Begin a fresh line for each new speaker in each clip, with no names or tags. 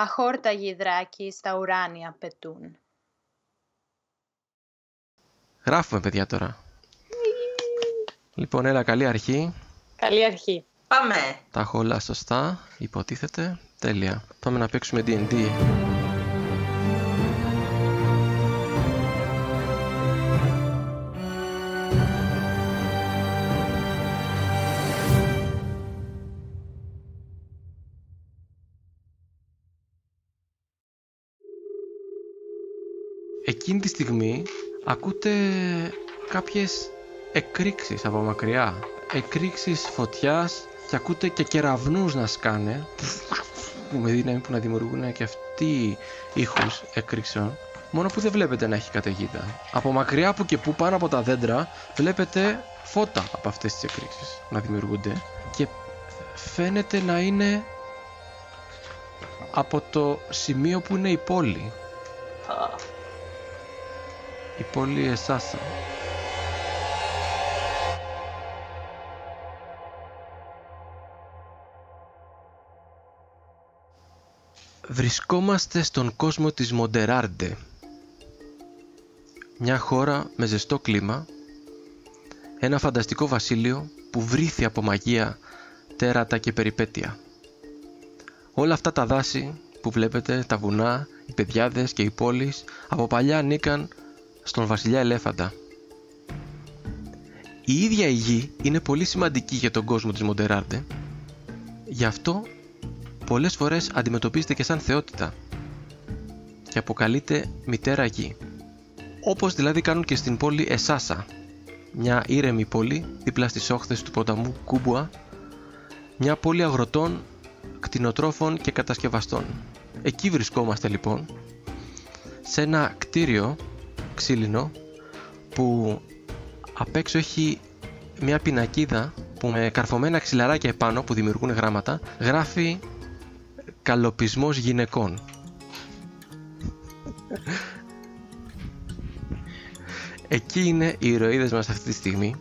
αχόρταγοι δράκοι στα ουράνια πετούν.
Γράφουμε, παιδιά, τώρα. Λοιπόν, έλα, καλή αρχή.
Καλή αρχή.
Πάμε.
Τα έχω όλα σωστά, υποτίθεται. Τέλεια. Πάμε να παίξουμε D&D. Εκείνη τη στιγμή ακούτε κάποιες εκρήξεις από μακριά. Εκρήξεις φωτιάς και ακούτε και κεραυνούς να σκάνε με δύναμη που να δημιουργούν και αυτοί ήχους εκρήξεων μόνο που δεν βλέπετε να έχει καταιγίδα. Από μακριά που και που πάνω από τα δέντρα βλέπετε φώτα από αυτές τις εκρήξεις να δημιουργούνται και φαίνεται να είναι από το σημείο που είναι η πόλη. Η πόλη Εσάσα. Βρισκόμαστε στον κόσμο της Μοντεράρντε. Μια χώρα με ζεστό κλίμα, ένα φανταστικό βασίλειο που βρήθη από μαγεία, τέρατα και περιπέτεια. Όλα αυτά τα δάση που βλέπετε, τα βουνά, οι παιδιάδες και οι πόλεις, από παλιά ανήκαν στον βασιλιά Ελέφαντα. Η ίδια η γη είναι πολύ σημαντική για τον κόσμο της Μοντεράρντε, γι' αυτό πολλές φορές αντιμετωπίζεται και σαν θεότητα και αποκαλείται μητέρα γη. Όπως δηλαδή κάνουν και στην πόλη Εσάσα, μια ήρεμη πόλη δίπλα στις όχθες του ποταμού Κούμπουα, μια πόλη αγροτών, κτηνοτρόφων και κατασκευαστών. Εκεί βρισκόμαστε λοιπόν, σε ένα κτίριο ξύλινο που απ' έξω έχει μια πινακίδα που με καρφωμένα ξυλαράκια επάνω που δημιουργούν γράμματα γράφει καλοπισμός γυναικών. Εκεί είναι οι ηρωίδες μας αυτή τη στιγμή.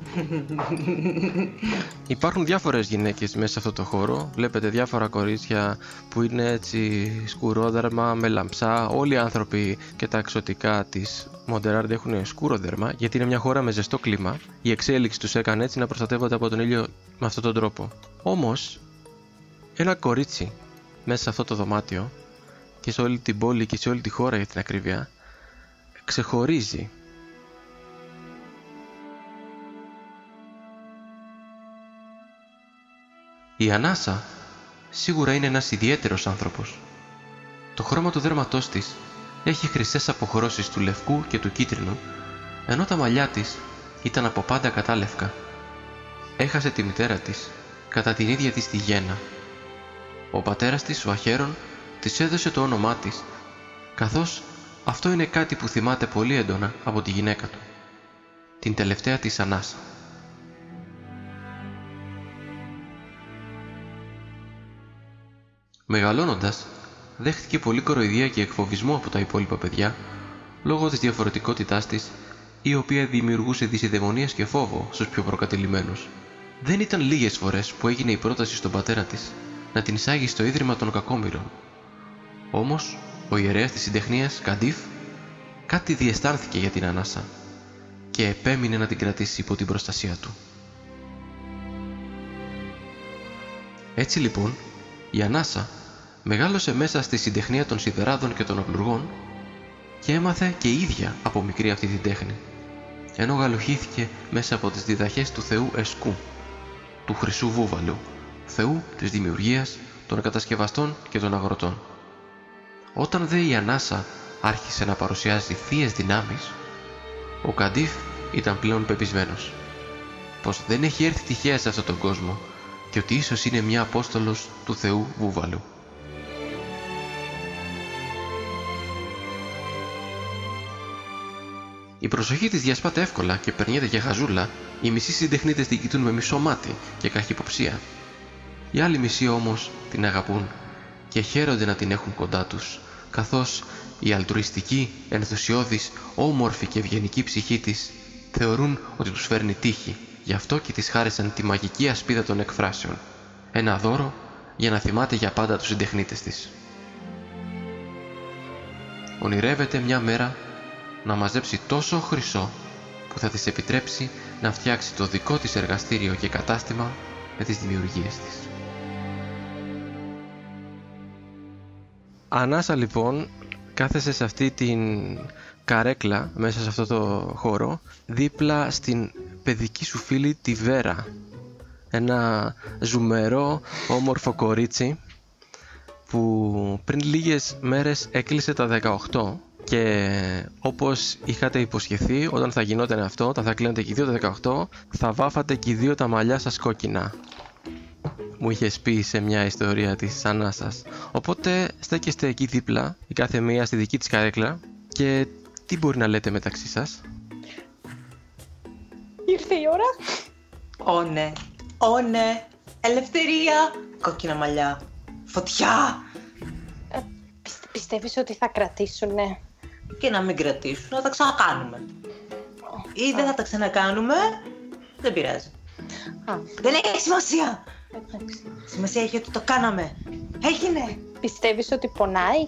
Υπάρχουν διάφορες γυναίκες μέσα σε αυτό το χώρο. Βλέπετε διάφορα κορίτσια που είναι έτσι σκουρόδερμα, με λαμψά. Όλοι οι άνθρωποι και τα εξωτικά της Μοντεράρντε έχουν σκουρόδερμα γιατί είναι μια χώρα με ζεστό κλίμα. Η εξέλιξη τους έκανε έτσι να προστατεύονται από τον ήλιο με αυτόν τον τρόπο. Όμως, ένα κορίτσι μέσα σε αυτό το δωμάτιο και σε όλη την πόλη και σε όλη τη χώρα για την ακρίβεια ξεχωρίζει Η Ανάσα σίγουρα είναι ένας ιδιαίτερος άνθρωπος. Το χρώμα του δέρματός της έχει χρυσές αποχρώσεις του λευκού και του κίτρινου, ενώ τα μαλλιά της ήταν από πάντα κατάλευκα. Έχασε τη μητέρα της κατά την ίδια της τη γέννα. Ο πατέρας της, ο Αχέρον, της έδωσε το όνομά της, καθώς αυτό είναι κάτι που θυμάται πολύ έντονα από τη γυναίκα του, την τελευταία της Ανάσα. Μεγαλώνοντας, δέχτηκε πολύ κοροϊδία και εκφοβισμό από τα υπόλοιπα παιδιά λόγω της διαφορετικότητάς της η οποία δημιουργούσε δυσιδαιμονίες και φόβο στους πιο προκατελημένους. Δεν ήταν λίγες φορές που έγινε η πρόταση στον πατέρα της να την εισάγει στο Ίδρυμα των Κακόμοιρων. Όμως, ο ιερέας της συντεχνίας, Καντίφ, κάτι διαισθάνθηκε για την ανάσα και επέμεινε να την κρατήσει υπό την προστασία του. Έτσι λοιπόν, η Ανάσα μεγάλωσε μέσα στη συντεχνία των σιδεράδων και των οπλουργών και έμαθε και ίδια από μικρή αυτή την τέχνη, ενώ γαλοχήθηκε μέσα από τις διδαχές του θεού Εσκού, του χρυσού βούβαλου, θεού της δημιουργίας, των κατασκευαστών και των αγροτών. Όταν δε η Ανάσα άρχισε να παρουσιάζει θείες δυνάμεις, ο Καντίφ ήταν πλέον πεπισμένος πως δεν έχει έρθει τυχαία σε αυτόν τον κόσμο και ότι ίσως είναι μια απόστολος του Θεού Βούβαλου. Η προσοχή της διασπάται εύκολα και περνιέται για χαζούλα, οι μισοί συντεχνίτες την κοιτούν με μισό μάτι και καχυποψία. Οι άλλοι μισοί όμως την αγαπούν και χαίρονται να την έχουν κοντά τους, καθώς η αλτρουιστική, ενθουσιώδης, όμορφη και ευγενική ψυχή της θεωρούν ότι τους φέρνει τύχη, γι' αυτό και της χάρισαν τη μαγική ασπίδα των εκφράσεων. Ένα δώρο για να θυμάται για πάντα τους συντεχνίτες της. ονειρεύεται μια μέρα να μαζέψει τόσο χρυσό που θα της επιτρέψει να φτιάξει το δικό της εργαστήριο και κατάστημα με τις δημιουργίες της. Ανάσα λοιπόν κάθεσε σε αυτή την καρέκλα μέσα σε αυτό το χώρο δίπλα στην παιδική σου φίλη τη Βέρα ένα ζουμερό όμορφο κορίτσι που πριν λίγες μέρες έκλεισε τα 18 και όπως είχατε υποσχεθεί όταν θα γινόταν αυτό, όταν θα κλείνετε και οι δύο τα 18 θα βάφατε και οι δύο τα μαλλιά σας κόκκινα. Μου είχες πει σε μια ιστορία της Ανάσας οπότε στέκεστε εκεί δίπλα η κάθε μία στη δική της καρέκλα. Και τι μπορεί να λέτε μεταξύ σας;
Ήρθε η ώρα.
Ω ναι, ω ναι, ελευθερία, κόκκινα μαλλιά, φωτιά.
Ε, Πιστεύεις ότι θα κρατήσουν, ναι
και να μην κρατήσουν, να τα ξανακάνουμε. Ή δεν θα τα ξανακάνουμε, δεν πειράζει. Δεν έχει σημασία. Σημασία έχει ότι το κάναμε. Έγινε.
Πιστεύεις ότι πονάει;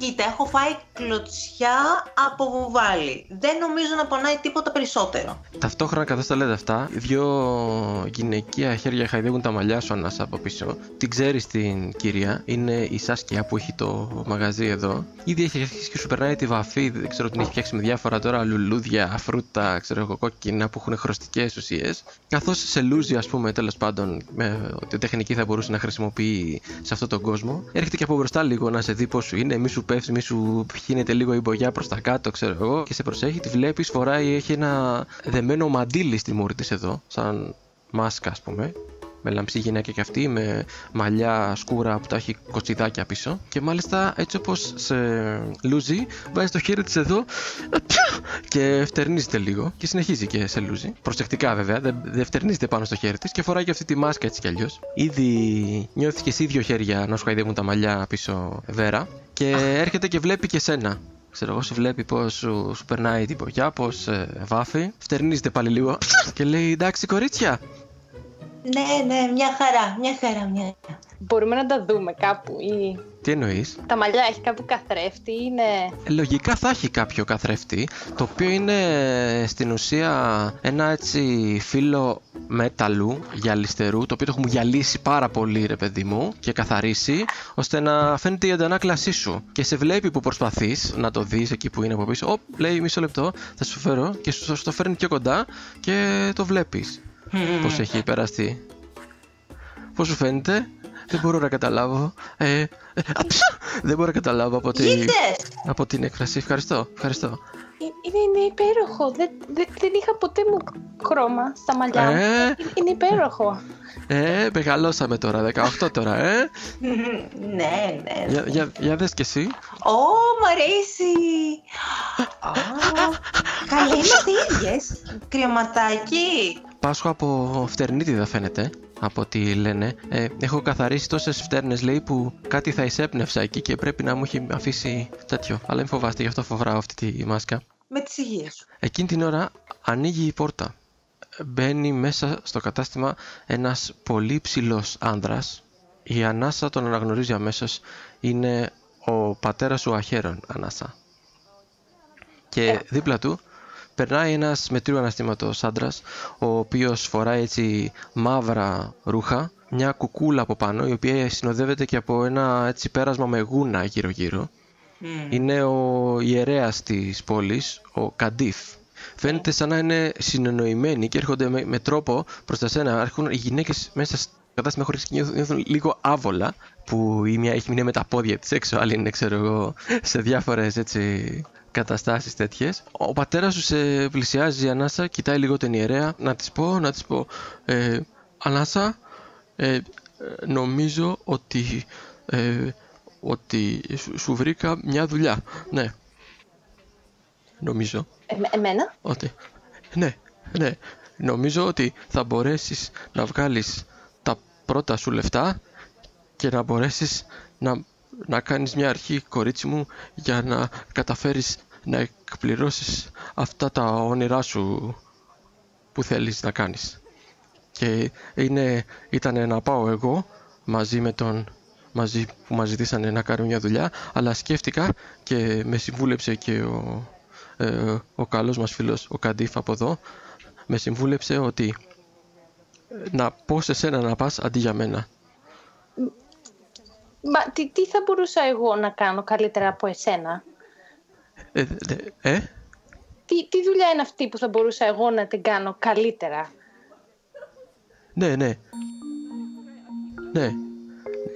Κοίτα, έχω φάει κλωτσιά από βουβάλι. Δεν νομίζω να πονάει τίποτα περισσότερο.
Ταυτόχρονα, καθώς τα λέτε αυτά, δύο γυναικεία χέρια χαϊδεύουν τα μαλλιά σου ανάσα από πίσω. Την ξέρεις την κυρία, είναι η Σάσκια που έχει το μαγαζί εδώ. Ήδη έχει αρχίσει και σου περνάει τη βαφή, δεν ξέρω την έχει φτιάξει με διάφορα τώρα λουλούδια, φρούτα, ξέρω εγώ, κόκκινα που έχουν χρωστικές ουσίες. Καθώς σε λούζει, ας πούμε, τέλος πάντων, με ότι τεχνική θα μπορούσε να χρησιμοποιεί σε αυτόν τον κόσμο, έρχεται και από μπροστά λίγο να σε δει πώ σου είναι, μη σου πέφτει, μη σου χύνεται λίγο η μπογιά προς τα κάτω, ξέρω εγώ, και σε προσέχει, τη βλέπει, φοράει, έχει ένα δεμένο μαντίλι στη μούρη της εδώ, σαν μάσκα, ας πούμε. Με λαμψή γυναίκα και αυτή, με μαλλιά σκούρα που τα έχει κοτσιδάκια πίσω. Και μάλιστα έτσι όπως σε λούζει, βάζει το χέρι της εδώ και φτερνίζεται λίγο και συνεχίζει και σε λούζει. Προσεκτικά βέβαια, δεν, δεν φτερνίζεται πάνω στο χέρι της και φοράει και αυτή τη μάσκα έτσι κι αλλιώς. Ήδη νιώθεις και εσύ δύο χέρια να σου χαϊδεύουν τα μαλλιά πίσω βέρα και έρχεται και βλέπει και σένα. Ξέρω εγώ, σε βλέπει πώς σου, σου περνάει την πογιά, πώς ε, βάφει. Φτερνίζεται πάλι λίγο και λέει εντάξει, κορίτσια.
Ναι, ναι, μια χαρά, μια χαρά, μια χαρά.
Μπορούμε να τα δούμε κάπου ή...
Τι εννοείς;
Τα μαλλιά έχει κάπου καθρέφτη, είναι...
Ε, λογικά θα έχει κάποιο καθρέφτη, το οποίο είναι στην ουσία ένα έτσι φύλλο μέταλλου γυαλιστερού, το οποίο το έχουμε γυαλίσει πάρα πολύ ρε παιδί μου και καθαρίσει, ώστε να φαίνεται η αντανάκλασή σου. Και σε βλέπει που προσπαθείς να το δεις εκεί που είναι από πίσω. Ωπ, λέει μισό λεπτό, θα σου φέρω και σου το φέρνει πιο κοντά και το βλέπεις. Πώς έχει περαστεί. Πώς σου φαίνεται, δεν μπορώ να καταλάβω. Ε, ε, δεν μπορώ να καταλάβω από, τη, από την έκφραση. Ευχαριστώ. Ευχαριστώ.
Ε, είναι, είναι υπέροχο. Δεν, δεν, δεν είχα ποτέ μου χρώμα στα μαλλιά μου. Ε, είναι υπέροχο.
Ε, μεγαλώσαμε τώρα, 18 τώρα, ε.
ναι, ναι.
Για, για, για δες κι εσύ.
Ω, μ' αρέσει. Καλή είμαστε ίδιες. Κρυωματάκι.
Πάσχω από φτερνίτιδα φαίνεται από ό,τι λένε. Ε, έχω καθαρίσει τόσες φτέρνες, λέει, που κάτι θα εισέπνευσα εκεί και πρέπει να μου έχει αφήσει τέτοιο. Αλλά μην φοβάστε, γι' αυτό φοβράω αυτή τη μάσκα.
Με τις υγεία σου.
Εκείνη την ώρα ανοίγει η πόρτα. Μπαίνει μέσα στο κατάστημα ένας πολύ ψηλός άνδρας. Η Ανάσα τον αναγνωρίζει αμέσως. Είναι ο πατέρας του Αχέρον, Ανάσα. Και ε. δίπλα του περνάει ένας μετρίου αναστήματος άντρας, ο οποίος φοράει έτσι μαύρα ρούχα, μια κουκούλα από πάνω, η οποία συνοδεύεται και από ένα έτσι πέρασμα με γούνα γύρω-γύρω. Είναι ο ιερέας της πόλης, ο Καντίφ. Φαίνεται σαν να είναι συνεννοημένοι και έρχονται με, τρόπο προς τα σένα. Έρχονται οι γυναίκες μέσα στο κατάστημα χωρίς και νιώθουν λίγο άβολα που η μια έχει μείνει με τα πόδια της έξω, άλλη είναι ξέρω εγώ σε διάφορες έτσι καταστάσεις τέτοιες. Ο πατέρας σου σε πλησιάζει Ανάσα, κοιτάει λίγο την ιερέα, να της πω, να της πω, ε, Ανάσα, ε, νομίζω ότι, ε, ότι σου, βρήκα μια δουλειά. Ναι. Νομίζω.
Ε, εμένα;
Ότι, ναι, ναι. Νομίζω ότι θα μπορέσεις να βγάλεις τα πρώτα σου λεφτά και να μπορέσεις να, να κάνεις μια αρχή κορίτσι μου για να καταφέρεις να εκπληρώσεις αυτά τα όνειρά σου που θέλεις να κάνεις. Και είναι, ήταν να πάω εγώ μαζί με τον, μαζί που μας ζητήσανε να κάνουμε μια δουλειά, αλλά σκέφτηκα και με συμβούλεψε και ο, ε, ο καλός μας φίλος, ο Καντίφ από εδώ, με συμβούλεψε ότι να πω σε σένα να πας αντί για μένα.
Μα τι, τι θα μπορούσα εγώ να κάνω καλύτερα από εσένα;
Ε, ε;
Τι, τι δουλειά είναι αυτή που θα μπορούσα εγώ να την κάνω καλύτερα;
Ναι, ναι. Ναι.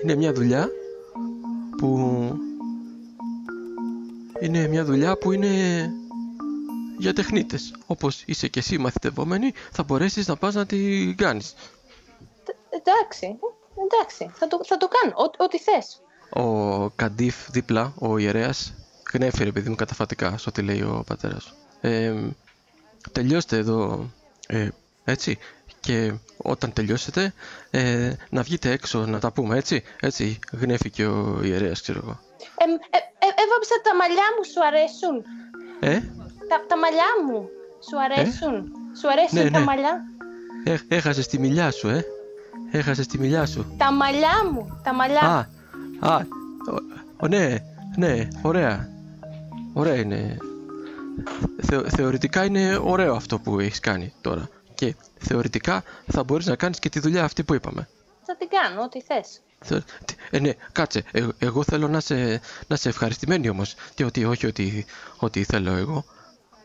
Είναι μια δουλειά που... Είναι μια δουλειά που είναι για τεχνίτες. Όπως είσαι και εσύ μαθητευόμενη, θα μπορέσεις να πας να την κάνεις.
Εντάξει, εντάξει, θα το, θα το κάνω, ό,τι θες.
Ο Καντίφ δίπλα, ο ιερέας, γνέφει ρε παιδί μου καταφατικά στο τι λέει ο πατέρας. Ε, τελειώστε εδώ, ε, έτσι, και όταν τελειώσετε ε, να βγείτε έξω να τα πούμε, έτσι, έτσι, γνέφει και ο ιερέας, ξέρω εγώ.
Ε, ε, ε, τα μαλλιά μου, σου αρέσουν.
Ε;
Τα, τα μαλλιά μου, σου αρέσουν. Ε; Σου αρέσουν ναι, τα ναι. μαλλιά.
Ε, έχασες τη μιλιά σου, ε. Έχασες τη μιλιά σου.
Τα μαλλιά μου, τα μαλλιά.
Α, α, ο, ναι, ναι, ωραία. Ωραία είναι. θεωρητικά είναι ωραίο αυτό που έχεις κάνει τώρα. Και θεωρητικά θα μπορείς να κάνεις και τη δουλειά αυτή που είπαμε.
Θα την κάνω, ό,τι θες.
Ε, ναι, κάτσε. Ε, εγώ θέλω να σε, να σε ευχαριστημένη όμως. Και ότι όχι ότι, ότι θέλω εγώ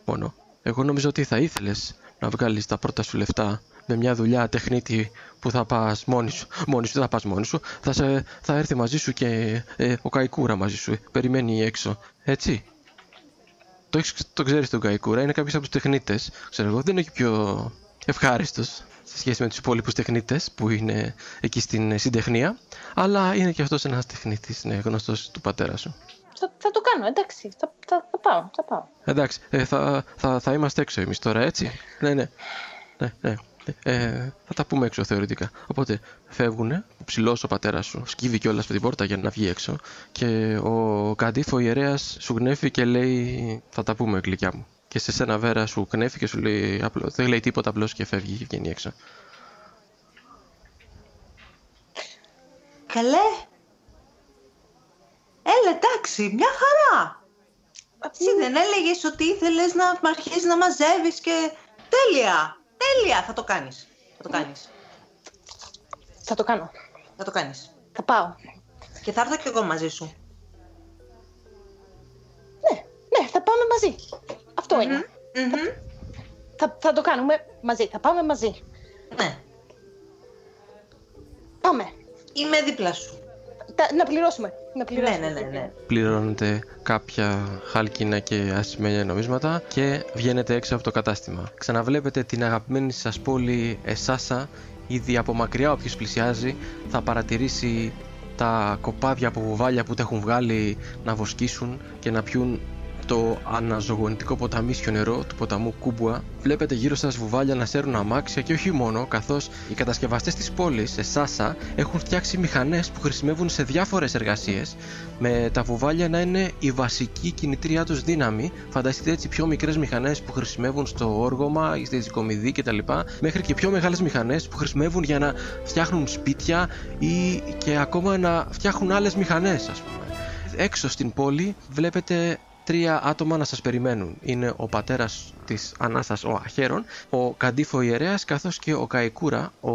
μόνο. Εγώ νομίζω ότι θα ήθελες να βγάλεις τα πρώτα σου λεφτά με μια δουλειά τεχνίτη που θα πας μόνη σου. Μόνη σου, δεν θα πας μόνη σου. Θα, σε, θα έρθει μαζί σου και ε, ο Καϊκούρα μαζί σου. Περιμένει έξω. Έτσι. Το, το ξέρεις τον Καϊκούρα. Είναι κάποιος από τους τεχνίτες. Ξέρω εγώ. Δεν είναι και πιο ευχάριστος σε σχέση με τους υπόλοιπους τεχνίτες που είναι εκεί στην συντεχνία. Αλλά είναι και αυτός ένας τεχνίτης, ναι, γνωστός του πατέρα σου.
Θα, θα το κάνω, εντάξει. Θα, θα, θα πάω, θα πάω.
Εντάξει, ε, θα, θα, θα είμαστε έξω εμείς τώρα, έτσι; Ναι, ναι. ναι, ναι. Ε, θα τα πούμε έξω θεωρητικά. Οπότε φεύγουν, ο ψηλός ο πατέρας σου σκύβει κιόλας με την πόρτα για να βγει έξω και ο Καντίφ, ο ιερέας, σου γνέφει και λέει: Θα τα πούμε, γλυκιά μου. Και σε σένα βέρα σου γνέφει και σου λέει: απλό, Δεν λέει τίποτα, απλώ και φεύγει και βγαίνει έξω.
Καλέ. Έλα, εντάξει, μια χαρά. Εσύ δεν έλεγες ότι ήθελες να αρχίσεις να μαζεύεις και... Τέλεια! Τέλεια! Θα το κάνεις. Θα το κάνεις.
Θα το κάνω.
Θα το κάνεις.
Θα πάω.
Και θα έρθω κι εγώ μαζί σου.
Ναι, ναι, θα πάμε μαζί. Αυτό είναι. Θα, θα το κάνουμε μαζί. Θα πάμε μαζί.
Ναι.
Πάμε.
Είμαι δίπλα σου.
Να πληρώσουμε. Να
πληρώσουμε. Ναι, ναι, ναι, ναι.
Πληρώνετε κάποια χάλκινα και ασημένια νομίσματα και βγαίνετε έξω από το κατάστημα. Ξαναβλέπετε την αγαπημένη σας πόλη Εσάσα Ήδη από μακριά όποιος πλησιάζει θα παρατηρήσει τα κοπάδια από βουβάλια που τα έχουν βγάλει να βοσκήσουν και να πιούν το αναζωογονητικό ποταμίσιο νερό του ποταμού Κούμπουα, βλέπετε γύρω σας βουβάλια να σέρουν αμάξια και όχι μόνο, καθώς οι κατασκευαστές της πόλης, σε Σάσα, έχουν φτιάξει μηχανές που χρησιμεύουν σε διάφορες εργασίες, με τα βουβάλια να είναι η βασική κινητήριά τους δύναμη. Φανταστείτε έτσι πιο μικρές μηχανές που χρησιμεύουν στο όργωμα, στη δικομιδή κτλ. Μέχρι και πιο μεγάλες μηχανές που χρησιμεύουν για να φτιάχνουν σπίτια ή και ακόμα να φτιάχνουν άλλες μηχανές, ας πούμε. Έξω στην πόλη βλέπετε τρία άτομα να σας περιμένουν. Είναι ο πατέρας της Ανάστας ο Αχέρον, ο Καντίφο Ιερέας καθώς και ο Καϊκούρα, ο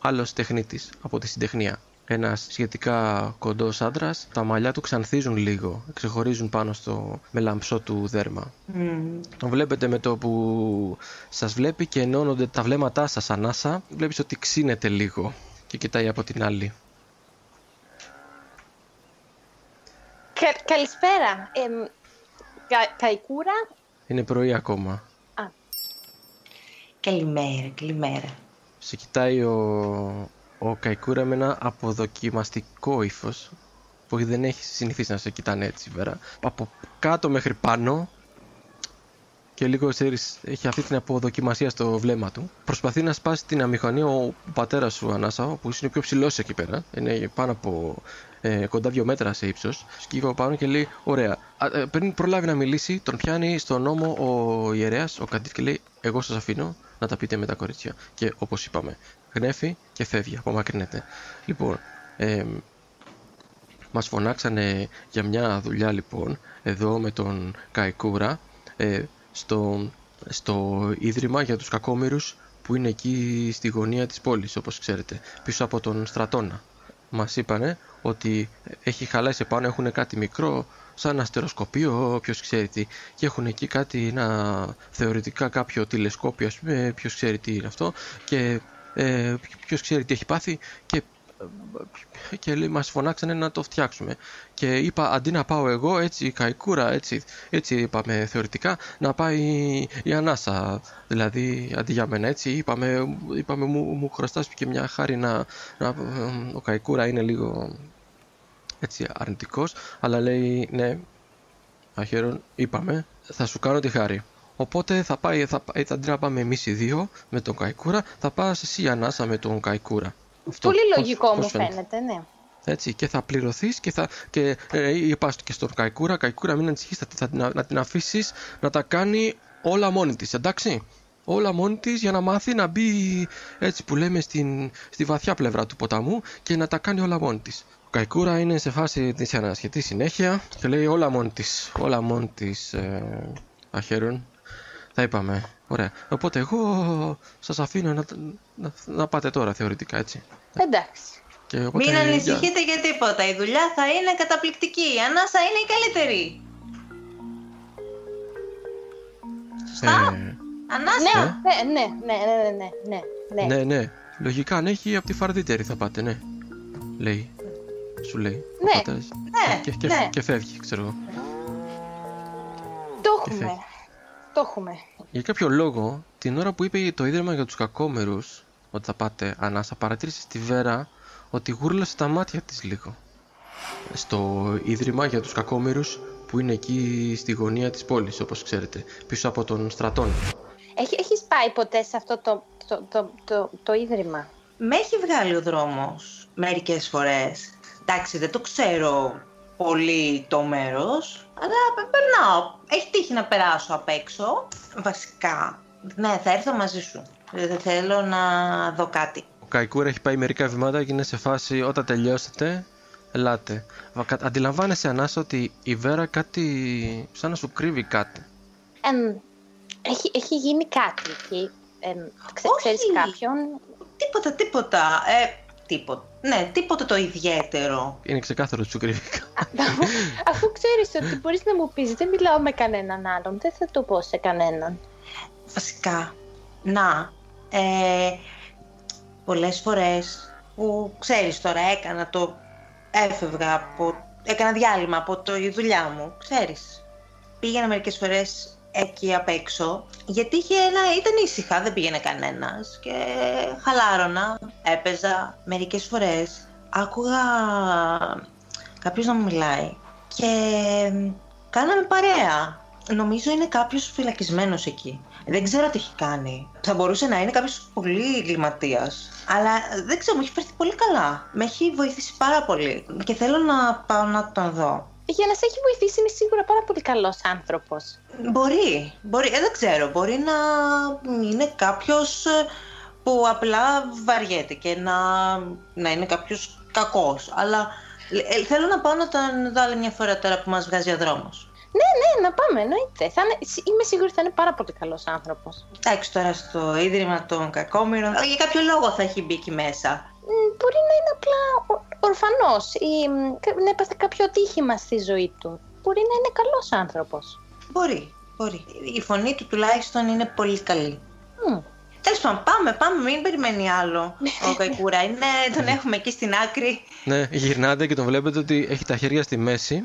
άλλος τεχνίτης από τη συντεχνία. Ένας σχετικά κοντός άντρας, τα μαλλιά του ξανθίζουν λίγο, ξεχωρίζουν πάνω στο μελαμψό του δέρμα. Mm. Βλέπετε με το που σας βλέπει και ενώνονται τα βλέμματά σας ανάσα, βλέπεις ότι ξύνεται λίγο και κοιτάει από την άλλη.
καλησπέρα. Ε, καϊκούρα.
Είναι πρωί ακόμα.
Α. Καλημέρα, καλημέρα.
Σε κοιτάει ο, ο Καϊκούρα με ένα αποδοκιμαστικό ύφος που δεν έχει συνηθίσει να σε κοιτάνε έτσι βέρα. Από κάτω μέχρι πάνω και λίγο ξέρεις, έχει αυτή την αποδοκιμασία στο βλέμμα του. Προσπαθεί να σπάσει την αμηχανία ο πατέρας σου, Ανάσα, που είναι πιο ψηλός εκεί πέρα. Είναι πάνω από ε, κοντά δύο μέτρα σε ύψος. Σκύβει από πάνω και λέει: Ωραία. Ε, πριν προλάβει να μιλήσει, τον πιάνει στον νόμο ο ιερέας, ο Καντίφ, και λέει: Εγώ σας αφήνω να τα πείτε με τα κορίτσια. Και όπως είπαμε, γνέφει και φεύγει, απομακρύνεται. Λοιπόν, ε, μας φωνάξανε για μια δουλειά λοιπόν εδώ με τον Καϊκούρα ε, στο, στο Ίδρυμα για τους Κακόμοιρους που είναι εκεί στη γωνία της πόλης όπως ξέρετε πίσω από τον Στρατόνα. Μας είπανε ότι έχει χαλάσει πάνω έχουν κάτι μικρό σαν αστεροσκοπείο, ποιος ξέρει τι. Και έχουν εκεί κάτι, ένα θεωρητικά κάποιο τηλεσκόπιο ας πούμε, ποιος ξέρει τι είναι αυτό. Και ε, ποιος ξέρει τι έχει πάθει. Και και λέει, μας φωνάξανε να το φτιάξουμε. Και είπα αντί να πάω εγώ έτσι καϊκούρα έτσι, έτσι είπαμε θεωρητικά να πάει η Ανάσα. Δηλαδή αντί για μένα έτσι είπαμε, είπαμε μου, μου χρωστάς και μια χάρη να, να ο καϊκούρα είναι λίγο έτσι αρνητικός αλλά λέει ναι αχαίρον είπαμε θα σου κάνω τη χάρη. Οπότε θα πάει, θα, θα, αντί να πάμε εμείς οι δύο με τον Καϊκούρα, θα πας εσύ η Ανάσα με τον Καϊκούρα.
Αυτό, Πολύ λογικό μου φαίνεται, ναι.
Έτσι, και θα πληρωθείς και θα. Και ε, είπα και στον Καϊκούρα, Καϊκούρα, μην ανησυχείς, θα, θα, να, να την αφήσεις να τα κάνει όλα μόνη της, εντάξει. Όλα μόνη της για να μάθει να μπει έτσι που λέμε στην, στη βαθιά πλευρά του ποταμού και να τα κάνει όλα μόνη της. Ο Καϊκούρα είναι σε φάση της ανασχετής συνέχεια και λέει όλα μόνη της. Όλα μόνη της. Ε, αχαίρων. Θα είπαμε. Ωραία. Οπότε εγώ σας αφήνω να, να, να, πάτε τώρα θεωρητικά έτσι.
Εντάξει.
Και οπότε, Μην ανησυχείτε για... για τίποτα. Η δουλειά θα είναι καταπληκτική. Η ανάσα είναι η καλύτερη. Σωστά. Ε... Ανάσα.
Ναι, ναι, ναι, ναι, ναι, ναι,
ναι. Ναι, ναι. Λογικά αν έχει από τη φαρδίτερη θα πάτε, ναι. Λέει. Σου λέει.
Ναι, Οπότε... ναι,
και, και, ναι. και φεύγει, ξέρω εγώ.
Το έχουμε. Το έχουμε.
Για κάποιο λόγο, την ώρα που είπε το Ίδρυμα για τους κακόμερους ότι θα πάτε ανάσα, παρατήρησε στη Βέρα ότι γούρλασε τα μάτια της λίγο. Στο Ίδρυμα για τους κακόμερους που είναι εκεί στη γωνία της πόλης, όπως ξέρετε, πίσω από τον στρατόν.
Έχει, έχεις πάει ποτέ σε αυτό το, το, το, το, το Ίδρυμα;
Με έχει βγάλει ο δρόμος μερικές φορές. Εντάξει, δεν το ξέρω πολύ το μέρος, αλλά περνάω. Έχει τύχει να περάσω απ' έξω. Βασικά, ναι, θα έρθω μαζί σου. Δεν θέλω να δω κάτι.
Ο Καϊκούρα έχει πάει μερικά βήματα και είναι σε φάση όταν τελειώσετε, ελάτε. Αντιλαμβάνεσαι, Ανάσα, ότι η Βέρα κάτι σαν να σου κρύβει κάτι.
έχει, έχει γίνει κάτι εκεί. Ε, ξέρεις κάποιον;
Τίποτα, τίποτα. Ε, τίποτα. Ναι, τίποτα το ιδιαίτερο.
Είναι ξεκάθαρο ότι σου κρύβει.
Αφού ξέρεις ότι μπορείς να μου πεις, δεν μιλάω με κανέναν άλλον, δεν θα το πω σε κανέναν.
Βασικά, να, ε, πολλές φορές που ξέρεις τώρα έκανα το, έφευγα από, έκανα διάλειμμα από το, η δουλειά μου, ξέρεις. Πήγαινα μερικές φορές εκεί απ' έξω, γιατί είχε ένα, ήταν ήσυχα, δεν πήγαινε κανένας και χαλάρωνα, έπαιζα μερικές φορές. Άκουγα κάποιος να μου μιλάει και κάναμε παρέα. Νομίζω είναι κάποιος φυλακισμένος εκεί. Δεν ξέρω τι έχει κάνει. Θα μπορούσε να είναι κάποιος πολύ εγκληματίας. Αλλά δεν ξέρω, μου έχει φέρθει πολύ καλά. Με έχει βοηθήσει πάρα πολύ. Και θέλω να πάω να τον δω
για να σε έχει βοηθήσει είναι σίγουρα πάρα πολύ καλός άνθρωπος.
Μπορεί, μπορεί, ε, δεν ξέρω, μπορεί να είναι κάποιος ε, που απλά βαριέται και να, να είναι κάποιος κακός. Αλλά ε, θέλω να πάω να τον δω άλλη μια φορά τώρα που μας βγάζει ο δρόμος.
Ναι, ναι, να πάμε, εννοείται. Θα είναι, είμαι σίγουρη ότι θα είναι πάρα πολύ καλός άνθρωπος.
Εντάξει, τώρα στο ίδρυμα των κακόμοιρων. Για κάποιο λόγο θα έχει μπει εκεί μέσα.
Μπορεί να είναι απλά ορφανός ή να έπαθε κάποιο ατύχημα στη ζωή του. Μπορεί να είναι καλός άνθρωπος.
Μπορεί, μπορεί. Η φωνή του τουλάχιστον είναι πολύ καλή. Mm. Τέλος πάντων, πάμε, πάμε, μην περιμένει άλλο ο Καϊκούρα. Είναι, τον έχουμε εκεί στην άκρη.
Ναι, γυρνάτε και τον βλέπετε ότι έχει τα χέρια στη μέση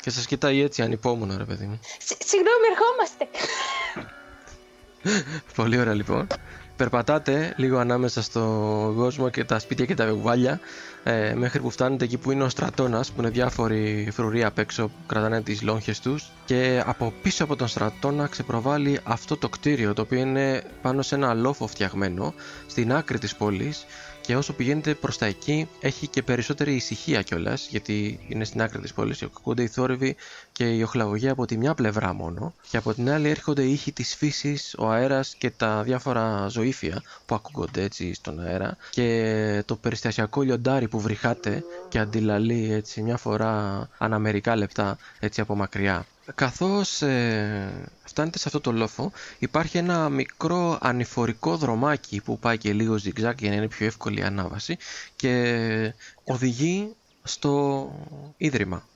και σας κοιτάει έτσι ανυπόμονο, ρε παιδί μου.
Συγγνώμη, ερχόμαστε.
Πολύ ωραία λοιπόν περπατάτε λίγο ανάμεσα στο κόσμο και τα σπίτια και τα βεγουάλια ε, μέχρι που φτάνετε εκεί που είναι ο στρατώνας που είναι διάφοροι φρουροί απ' έξω που κρατάνε τις λόγχες τους και από πίσω από τον στρατόνα ξεπροβάλλει αυτό το κτίριο το οποίο είναι πάνω σε ένα λόφο φτιαγμένο στην άκρη της πόλης και όσο πηγαίνετε προς τα εκεί έχει και περισσότερη ησυχία κιόλας, γιατί είναι στην άκρη της πόλης. Ακούγονται οι θόρυβοι και η οχλαγωγία από τη μια πλευρά μόνο, και από την άλλη έρχονται οι ήχοι της φύσης, ο αέρας και τα διάφορα ζωήφια που ακούγονται έτσι στον αέρα. Και το περιστασιακό λιοντάρι που βρυχάτε και αντιλαλεί έτσι μια φορά ανά μερικά λεπτά έτσι από μακριά. Καθώς ε, φτάνετε σε αυτό το λόφο υπάρχει ένα μικρό ανηφορικό δρομάκι που πάει και λίγο zigzag για να είναι πιο εύκολη η ανάβαση και οδηγεί στο ίδρυμα.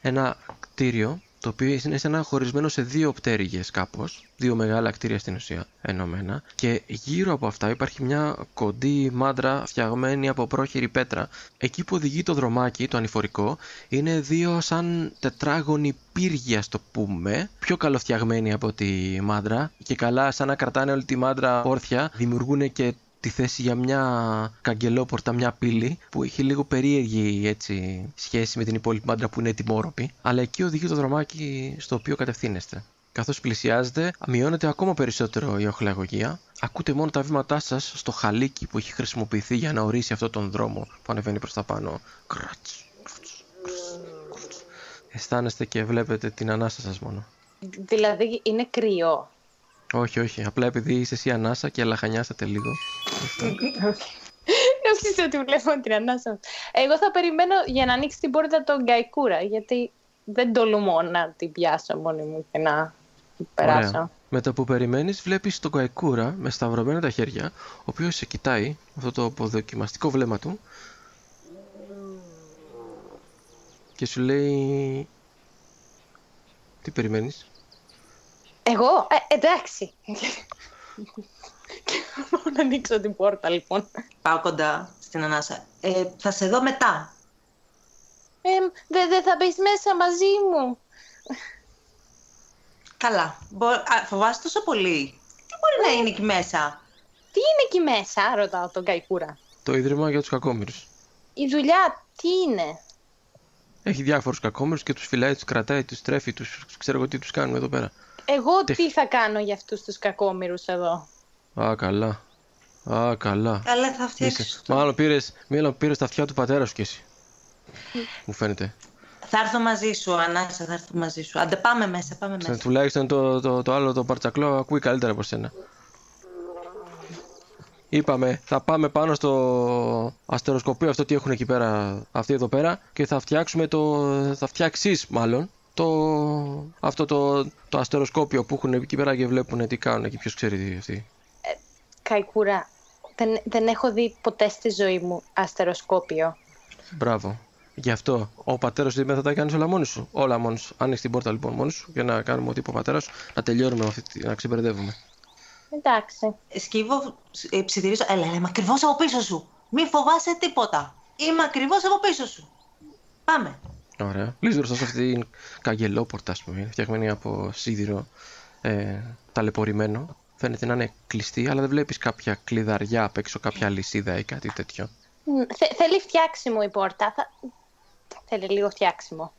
Ένα κτίριο το οποίο είναι σαν να χωρισμένο σε δύο πτέρυγες κάπως, δύο μεγάλα κτίρια στην ουσία ενωμένα και γύρω από αυτά υπάρχει μια κοντή μάντρα φτιαγμένη από πρόχειρη πέτρα. Εκεί που οδηγεί το δρομάκι, το ανηφορικό, είναι δύο σαν τετράγωνοι πύργια στο πούμε, πιο καλοφτιαγμένοι από τη μάντρα και καλά σαν να κρατάνε όλη τη μάντρα όρθια, δημιουργούν και τη θέση για μια καγκελόπορτα, μια πύλη που έχει λίγο περίεργη έτσι, σχέση με την υπόλοιπη μάντρα που είναι ετοιμόρροπη. Αλλά εκεί οδηγεί το δρομάκι στο οποίο κατευθύνεστε. Καθώς πλησιάζετε, μειώνεται ακόμα περισσότερο η οχλαγωγία. Ακούτε μόνο τα βήματά σας στο χαλίκι που έχει χρησιμοποιηθεί για να ορίσει αυτόν τον δρόμο που ανεβαίνει προς τα πάνω. Αισθάνεστε και βλέπετε την ανάσα σας μόνο.
Δηλαδή είναι κρύο.
Όχι, όχι. Απλά επειδή είσαι εσύ ανάσα και λαχανιάσατε λίγο.
Νόμιζα ότι βλέπω την ανάσα. Εγώ θα περιμένω για να ανοίξει την πόρτα τον Γκαϊκούρα, γιατί δεν τολμώ να την πιάσω μόνη μου και να περάσω. Ωραία.
Με το που περιμένεις, βλέπεις τον Γκαϊκούρα με σταυρωμένα τα χέρια, ο οποίος σε κοιτάει, αυτό το αποδοκιμαστικό βλέμμα του, και σου λέει. Τι περιμένεις;
Εγώ, ε, εντάξει. και να ανοίξω την πόρτα, λοιπόν.
Πάω κοντά στην ανάσα. Ε, θα σε δω μετά.
Ε, δεν δε θα μπεις μέσα μαζί μου.
Καλά. Μπο... Α, φοβάσαι τόσο πολύ. Τι μπορεί να είναι εκεί μέσα;
Τι είναι εκεί μέσα, ρωτάω τον Καϊκούρα.
Το Ίδρυμα για τους κακόμοιρους.
Η δουλειά τι είναι;
Έχει διάφορους κακόμοιρους και τους φυλάει, τους κρατάει, τους τρέφει, τους ξέρω εγώ τι τους κάνουμε εδώ πέρα.
Εγώ τι; θα κάνω για αυτούς τους κακόμοιρους εδώ;
Α, καλά. Α, καλά.
Καλά θα φτιάξεις.
Μάλλον πήρες, μάλλον πήρες τα αυτιά του πατέρα σου κι εσύ. Μου φαίνεται.
Θα έρθω μαζί σου, Ανάσα, θα έρθω μαζί σου. Άντε πάμε μέσα, πάμε μέσα.
Τουλάχιστον το, το, το άλλο το παρτσακλό ακούει καλύτερα από σένα. Είπαμε, θα πάμε πάνω στο αστεροσκοπείο αυτό τι έχουν εκεί πέρα, αυτοί εδώ πέρα και θα φτιάξουμε το, θα φτιάξεις μάλλον το, αυτό το, το αστεροσκόπιο που έχουν εκεί πέρα και βλέπουν τι κάνουν και ποιος ξέρει τι αυτοί.
Ε, Καϊκούρα, δεν, δεν έχω δει ποτέ στη ζωή μου αστεροσκόπιο.
Μπράβο. Γι' αυτό ο πατέρας σου θα τα κάνεις όλα μόνος σου. Όλα μόνος σου. Άνοιξε την πόρτα λοιπόν μόνος σου για να κάνουμε ό,τι είπε ο πατέρας σου, να τελειώνουμε με αυτή, να ξεμπερδεύουμε.
Εντάξει.
Σκύβω, ε, ψιθυρίζω. Έλα, είμαι ακριβώς από πίσω σου. Μην φοβάσαι τίποτα. Είμαι ακριβώς από πίσω σου. Πάμε.
Ωραία. Λύζει μπροστά σε αυτή την καγκελόπορτα, α πούμε. φτιαγμένη από σίδηρο ε, ταλαιπωρημένο. Φαίνεται να είναι κλειστή, αλλά δεν βλέπει κάποια κλειδαριά απ' έξω, κάποια λυσίδα ή κάτι τέτοιο.
Θε, θέλει φτιάξιμο η πόρτα. Θα... Θέλει λίγο φτιάξιμο.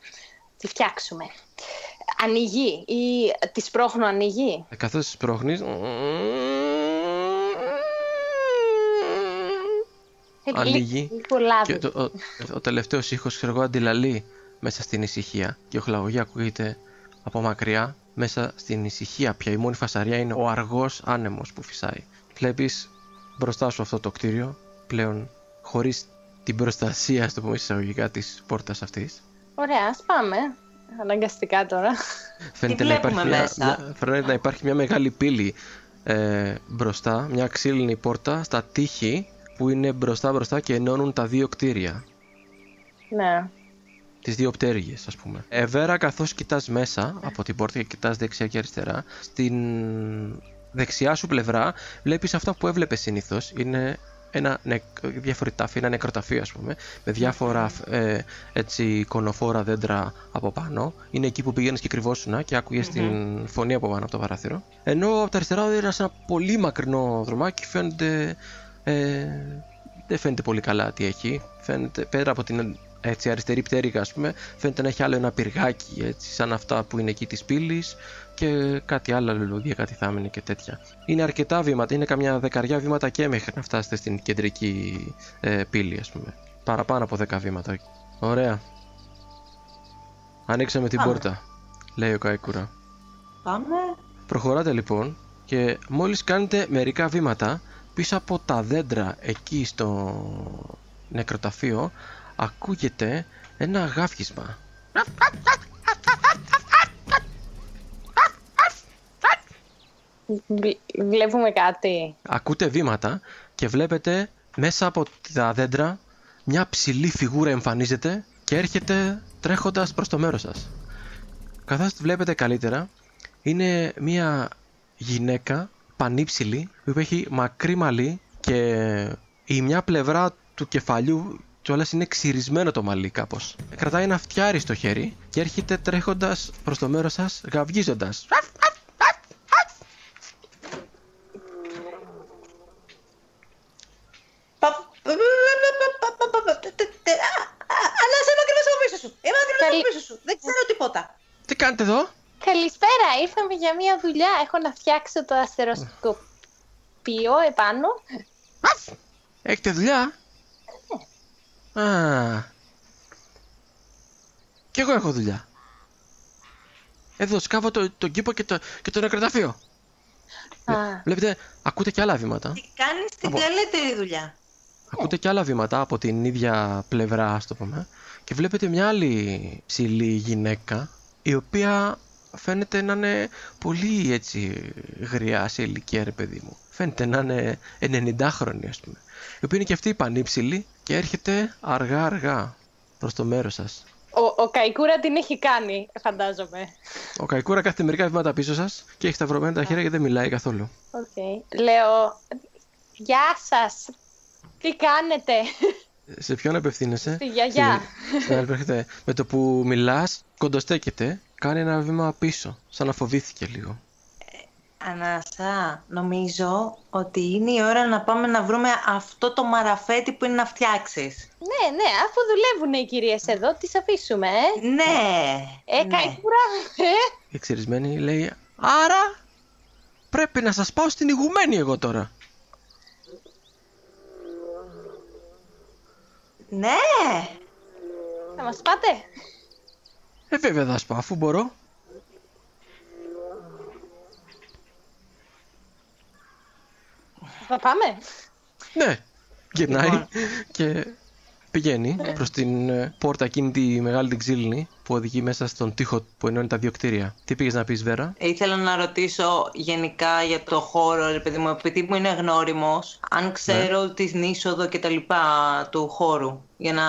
Τη φτιάξουμε. Ανοιγεί ή τη σπρώχνω ανοιγεί.
Ε, Καθώ τη σπρώχνει. Ανοίγει. Και το, ο, ο τελευταίο ήχο, ξέρω εγώ, αντιλαλεί μέσα στην ησυχία. Και ο χλαγωγή ακούγεται από μακριά μέσα στην ησυχία πια. Η μόνη φασαρία είναι ο αργός άνεμος που φυσάει. Βλέπεις μπροστά σου αυτό το κτίριο πλέον χωρίς την προστασία στο πούμε εισαγωγικά της πόρτας αυτής.
Ωραία, ας πάμε. Αναγκαστικά τώρα.
Φαίνεται να υπάρχει, μια, φαίνεται να υπάρχει μια μεγάλη πύλη ε, μπροστά, μια ξύλινη πόρτα στα τείχη που είναι μπροστά μπροστά και ενώνουν τα δύο κτίρια.
Ναι
τις δύο πτέρυγες, ας πούμε. Εβέρα, καθώς κοιτάς μέσα από την πόρτα και κοιτάς δεξιά και αριστερά, στην δεξιά σου πλευρά βλέπεις αυτά που έβλεπες συνήθως. Είναι ένα νεκ... διαφορετάφι, ένα νεκροταφείο, ας πούμε, με διάφορα ε, έτσι κονοφόρα δέντρα από πάνω. Είναι εκεί που πηγαίνει και κρυβόσουνα και άκουγες mm-hmm. την φωνή από πάνω από το παράθυρο. Ενώ από τα αριστερά είναι ένα πολύ μακρινό δρομάκι, φαίνεται. Ε, δεν φαίνεται πολύ καλά τι έχει. Φαίνεται, πέρα από την έτσι αριστερή πτέρυγα ας πούμε φαίνεται να έχει άλλο ένα πυργάκι έτσι σαν αυτά που είναι εκεί της πύλης και κάτι άλλο λουλούδια, κάτι θάμενη και τέτοια. Είναι αρκετά βήματα, είναι καμιά δεκαριά βήματα και μέχρι να φτάσετε στην κεντρική ε, πύλη ας πούμε. Παραπάνω από δέκα βήματα. Ωραία. Ανοίξαμε την πόρτα, λέει ο Καϊκούρα.
Πάμε.
Προχωράτε λοιπόν και μόλις κάνετε μερικά βήματα πίσω από τα δέντρα εκεί στο νεκροταφείο ακούγεται ένα γάφισμα.
Βλέπουμε κάτι.
Ακούτε βήματα και βλέπετε μέσα από τα δέντρα μια ψηλή φιγούρα εμφανίζεται και έρχεται τρέχοντας προς το μέρος σας. Καθώς τη βλέπετε καλύτερα, είναι μια γυναίκα πανύψηλη που έχει μακρύ μαλλί και η μια πλευρά του κεφαλιού κιόλας είναι ξυρισμένο το μαλλί κάπως. Κρατάει ένα φτιάρι στο χέρι και έρχεται τρέχοντας προς το μέρος σας γαυγίζοντας.
Αλλά είμαι ακριβώ από πίσω σου. Είμαι ακριβώ από πίσω σου. Δεν ξέρω τίποτα.
Τι κάνετε εδώ;
Καλησπέρα, ήρθαμε για μια δουλειά. Έχω να φτιάξω το αστεροσκοπείο επάνω.
Έχετε δουλειά; Α. Κι εγώ έχω δουλειά. Εδώ σκάβω το, τον κήπο και το, και το νεκροταφείο. Βλέπετε, ακούτε και άλλα βήματα.
Τι κάνεις την από... καλύτερη δουλειά;
Ακούτε και άλλα βήματα από την ίδια πλευρά, ας το πούμε. Και βλέπετε μια άλλη ψηλή γυναίκα, η οποία φαίνεται να είναι πολύ έτσι γριά σε ηλικία, ρε παιδί μου. Φαίνεται να είναι 90χρονη, ας πούμε. Η οποία είναι και αυτή πανύψηλη και έρχεται αργά-αργά προς το μέρος σας.
Ο, ο Καϊκούρα την έχει κάνει, φαντάζομαι.
Ο Καϊκούρα κάθεται μερικά βήματα πίσω σας και έχει σταυρωμένα τα χέρια και δεν μιλάει καθόλου.
Okay. Λέω, γεια σας, τι κάνετε;
Σε ποιον απευθύνεσαι;
Στη γιαγιά.
με το που μιλάς, κοντοστέκεται, κάνει ένα βήμα πίσω, σαν να φοβήθηκε λίγο.
Ανάσα, νομίζω ότι είναι η ώρα να πάμε να βρούμε αυτό το μαραφέτη που είναι να φτιάξεις.
Ναι, ναι, αφού δουλεύουν οι κυρίες εδώ, τις αφήσουμε, ε.
Ναι.
Ε,
ναι.
καϊκούρα, ε.
Η εξαιρισμένη λέει, άρα πρέπει να σας πάω στην ηγουμένη εγώ τώρα.
Ναι.
Θα μας πάτε.
Ε, βέβαια θα πάω, αφού μπορώ.
Θα πάμε.
Ναι. Γυρνάει λοιπόν. και πηγαίνει ναι. προς την ε, πόρτα εκείνη τη μεγάλη την ξύλινη που οδηγεί μέσα στον τοίχο που ενώνει τα δύο κτίρια. Τι πήγες να πεις Βέρα;
Ήθελα να ρωτήσω γενικά για το χώρο, ρε παιδί μου, επειδή μου είναι γνώριμος, αν ξέρω ναι. την είσοδο και τα λοιπά του χώρου για να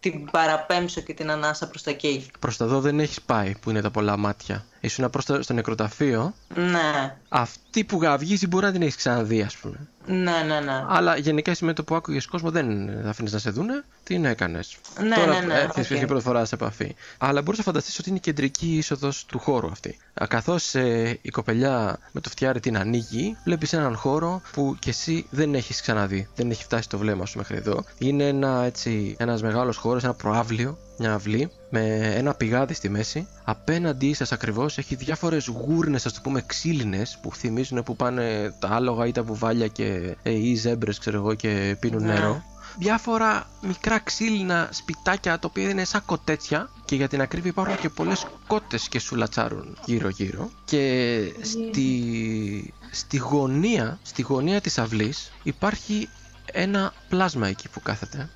την παραπέμψω και την ανάσα προς τα εκεί.
Προς τα εδώ δεν έχεις πάει που είναι τα πολλά μάτια. Ήσουν προς το, στο νεκροταφείο.
Ναι.
Αυτή που γαυγίζει μπορεί να την έχεις ξαναδεί, ας πούμε.
Ναι, ναι, ναι.
Αλλά γενικά εσύ με το που άκουγες κόσμο δεν θα αφήνεις να σε δούνε. Τι να έκανες;
Ναι, Τώρα ναι, ναι,
έρθει okay. πρώτη φορά σε επαφή. Αλλά μπορείς να φανταστείς ότι είναι η κεντρική είσοδος του χώρου αυτή. Καθώς ε, η κοπελιά με το φτιάρι την ανοίγει, βλέπεις έναν χώρο που κι εσύ δεν έχεις ξαναδεί. Δεν έχει φτάσει το βλέμμα σου μέχρι εδώ. Είναι ένα έτσι, ένας μεγάλος χώρος, ένα προάβλιο μια αυλή με ένα πηγάδι στη μέση. Απέναντί σας ακριβώς έχει διάφορες γούρνες, ας το πούμε, ξύλινες που θυμίζουν που πάνε τα άλογα ή τα βουβάλια και ε, ή ζέμπρες, ξέρω εγώ, και πίνουν ναι. νερό. Διάφορα μικρά ξύλινα σπιτάκια τα οποία είναι σαν κοτέτσια και για την ακρίβεια υπάρχουν και πολλές κότες και σουλατσάρουν γύρω γύρω και στη, στη γωνία, στη γωνία της αυλής υπάρχει ένα πλάσμα εκεί που κάθεται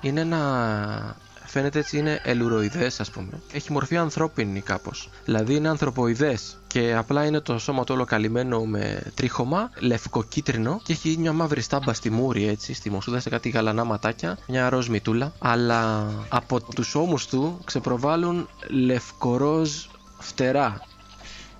είναι ένα φαίνεται έτσι είναι ελουροειδές ας πούμε. Έχει μορφή ανθρώπινη κάπως. Δηλαδή είναι ανθρωποειδές και απλά είναι το σώμα του όλο καλυμμένο με τρίχωμα, λευκοκίτρινο και έχει μια μαύρη στάμπα στη μούρη έτσι, στη μοσούδα σε κάτι γαλανά ματάκια, μια ροζ μητούλα. Αλλά από τους ώμους του ξεπροβάλλουν λευκοροζ φτερά.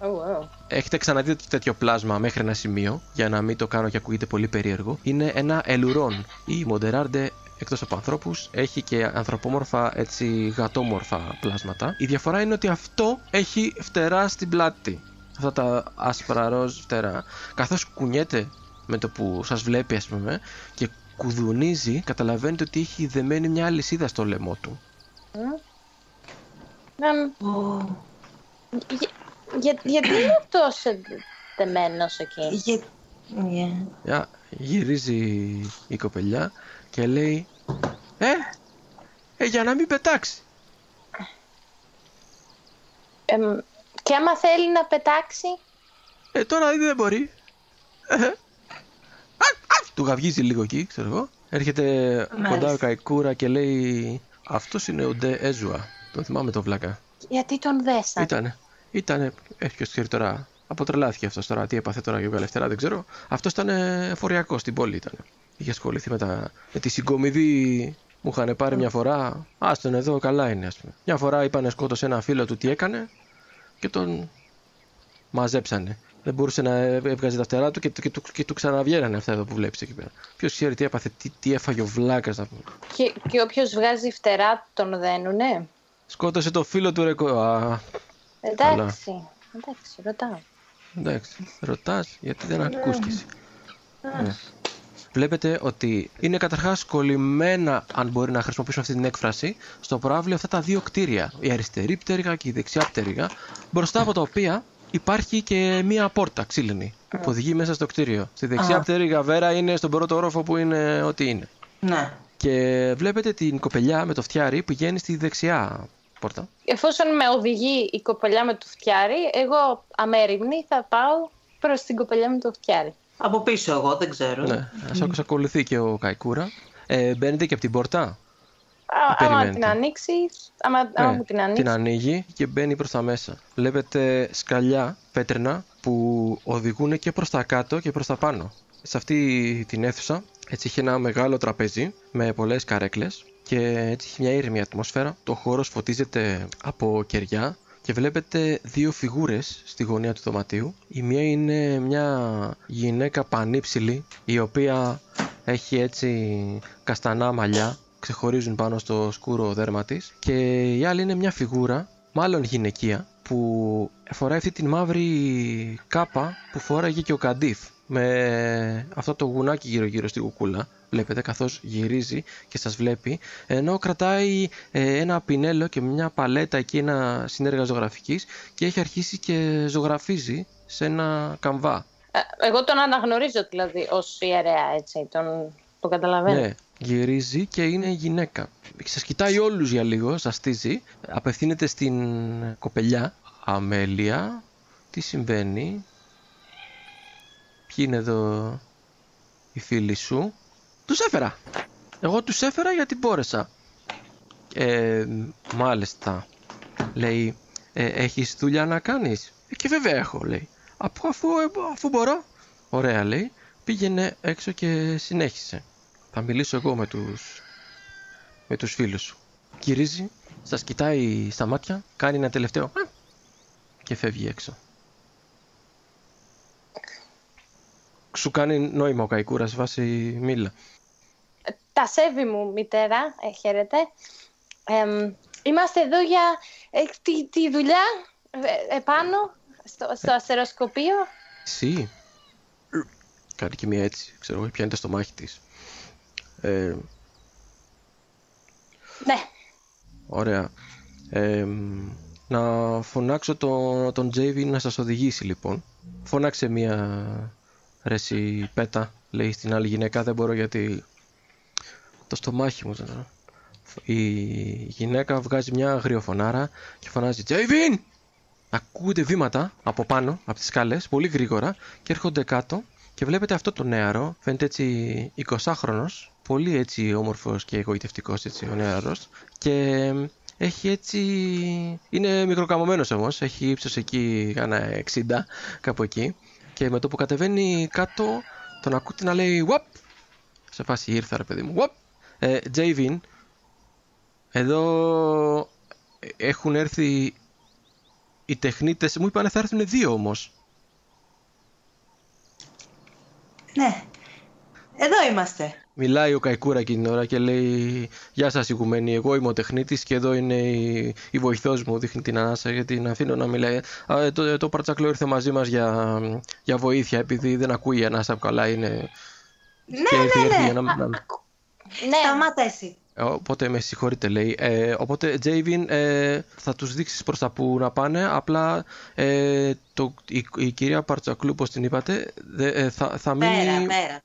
Oh, wow.
Έχετε ξαναδεί τέτοιο πλάσμα μέχρι ένα σημείο, για να μην το κάνω και ακούγεται πολύ περίεργο. Είναι ένα ελουρόν. Η Μοντεράρντε εκτός από ανθρώπους, έχει και ανθρωπόμορφα έτσι γατόμορφα πλάσματα. Η διαφορά είναι ότι αυτό έχει φτερά στην πλάτη. Αυτά τα άσπρα ροζ φτερά. Καθώς κουνιέται με το που σας βλέπει, ας πούμε, και κουδουνίζει, καταλαβαίνετε ότι έχει δεμένη μια αλυσίδα στο λαιμό του.
γιατί είναι τόσο δεμένος εκεί;
Για... γυρίζει η κοπελιά και λέει «Ε, ε για να μην πετάξει».
και άμα θέλει να πετάξει;
Ε, τώρα δεν μπορεί. Ε, του γαυγίζει λίγο εκεί, ξέρω εγώ. Έρχεται κοντά ο Καϊκούρα και λέει Αυτός είναι ο Ντε Έζουα. Τον θυμάμαι τον βλάκα.
Γιατί τον δέσαν.
Ήτανε. Ήτανε. Έχει ποιο ξέρει τώρα. Αποτρελάθηκε αυτός τώρα. Τι έπαθε τώρα για Ελευθερά δεν ξέρω. Αυτός ήταν φοριακό στην πόλη ήταν. Είχε ασχοληθεί με, τα... με τη συγκομιδή μου είχαν πάρει μια φορά. Άστον εδώ, καλά είναι, ας πούμε. Μια φορά είπανε σκότωσε ένα φίλο του τι έκανε και τον μαζέψανε. Δεν μπορούσε να έβγαζε τα φτερά του και, και, του, και του ξαναβγαίνανε αυτά εδώ που βλέπεις εκεί πέρα. Ποιος ξέρει τι έπαθε, τι, τι έφαγε ο βλάκας να πούμε.
Και, και όποιος βγάζει φτερά τον δένουνε;
Σκότωσε το φίλο του ρεκο. Α,
εντάξει. Εντάξει, ρωτάω.
Εντάξει, ρωτάς γιατί δεν ακούς κι εσύ. Ναι. Βλέπετε ότι είναι καταρχάς κολλημένα, αν μπορεί να χρησιμοποιήσουμε αυτή την έκφραση, στο προάβλιο αυτά τα δύο κτίρια. Η αριστερή πτέρυγα και η δεξιά πτέρυγα, μπροστά από τα οποία υπάρχει και μία πόρτα ξύλινη που οδηγεί μέσα στο κτίριο. Στη δεξιά πτέρυγα βέρα είναι στον πρώτο όροφο που είναι ό,τι είναι.
Ναι.
Και βλέπετε την κοπελιά με το φτιάρι που πηγαίνει στη δεξιά πόρτα.
Εφόσον με οδηγεί η κοπελιά με το φτιάρι, εγώ αμέριμνη θα πάω προς την κοπελιά με το φτιάρι.
Από πίσω εγώ, δεν ξέρω.
Ναι, mm. ακολουθεί και ο Καϊκούρα. Ε, μπαίνετε και από την πόρτα;
άμα την ανοίξει, άμα, άμα ναι, την ανοίξει.
Την ανοίγει και μπαίνει προς τα μέσα. Βλέπετε σκαλιά πέτρινα που οδηγούν και προς τα κάτω και προς τα πάνω. Σε αυτή την αίθουσα έτσι έχει ένα μεγάλο τραπέζι με πολλές καρέκλες και έτσι έχει μια ήρεμη ατμόσφαιρα. Το χώρος φωτίζεται από κεριά και βλέπετε δύο φιγούρες στη γωνία του δωματίου. Η μία είναι μια γυναίκα πανύψηλη η οποία έχει έτσι καστανά μαλλιά ξεχωρίζουν πάνω στο σκούρο δέρμα της και η άλλη είναι μια φιγούρα μάλλον γυναικεία που φοράει αυτή την μαύρη κάπα που φόραγε και ο Καντίφ με αυτό το γουνάκι γύρω γύρω στη κουκούλα βλέπετε καθώς γυρίζει και σας βλέπει ενώ κρατάει ε, ένα πινέλο και μια παλέτα εκεί ένα συνέργα ζωγραφικής και έχει αρχίσει και ζωγραφίζει σε ένα καμβά.
Ε, εγώ τον αναγνωρίζω δηλαδή ως ιερέα έτσι, τον, το καταλαβαίνω.
Ναι, γυρίζει και είναι γυναίκα. Σας κοιτάει όλους για λίγο, σας στίζει, απευθύνεται στην κοπελιά. Αμέλεια, τι συμβαίνει, ποιοι είναι εδώ οι φίλοι σου; Τους έφερα. Εγώ τους έφερα γιατί μπόρεσα. Ε, μάλιστα. Λέει, ε, έχεις δουλειά να κάνεις; Ε, και βέβαια έχω, λέει. Αφού, αφού, αφού μπορώ. Ωραία, λέει. Πήγαινε έξω και συνέχισε. Θα μιλήσω εγώ με τους, με τους φίλους σου. Κυρίζει, σας κοιτάει στα μάτια, κάνει ένα τελευταίο και φεύγει έξω. Σου κάνει νόημα ο Καϊκούρας βάσει μίλα
τα σέβη μου μητέρα, ε, χαίρετε. είμαστε εδώ για ε, τη, τη, δουλειά ε, επάνω στο, στο αστεροσκοπείο.
Εσύ. Κάνει και μία έτσι, ξέρω εγώ, πιάνεται στο μάχη της. Ε,
ναι.
Ωραία. να φωνάξω τον, τον Τζέιβι να σας οδηγήσει λοιπόν. Φωνάξε μία ρέση πέτα, λέει στην άλλη γυναίκα, δεν μπορώ γιατί το στομάχι μου. Η γυναίκα βγάζει μια αγριοφωνάρα και φωνάζει «Τζέιβιν!» Ακούγονται βήματα από πάνω, από τις σκάλες, πολύ γρήγορα και έρχονται κάτω και βλέπετε αυτό το νεαρό, φαίνεται έτσι 20χρονος, πολύ έτσι όμορφος και εγωιτευτικός έτσι ο νεαρός και έχει έτσι, είναι μικροκαμωμένος όμως, έχει ύψος εκεί κάνα 60 κάπου εκεί και με το που κατεβαίνει κάτω τον ακούτε να λέει «Wap!» σε φάση ήρθα ρε παιδί μου, «Wap!» Ε, Javin, εδώ έχουν έρθει οι τεχνίτες, μου είπανε θα έρθουν δύο όμως.
Ναι, εδώ είμαστε.
Μιλάει ο Καϊκούρα εκείνη την ώρα και λέει «Γεια σας οικουμένη, εγώ είμαι ο τεχνίτης και εδώ είναι η, η βοηθός μου, δείχνει την ανάσα γιατί την αφήνω να μιλάει. Α, το, το παρτσακλό ήρθε μαζί μας για, για βοήθεια επειδή δεν ακούει η ανάσα που καλά είναι
Ναι,
και
ναι,
έρθει- έρθει
ναι.
για να- να-
Ναι,
Σταμάτα εσύ.
Οπότε με συγχωρείτε λέει. Ε, οπότε Τζέιβιν ε, θα τους δείξεις προς τα που να πάνε. Απλά ε, το, η, η κυρία Παρτσακλού, όπως την είπατε, δε- ε, θα, θα μείνει...
Πέρα, πέρα.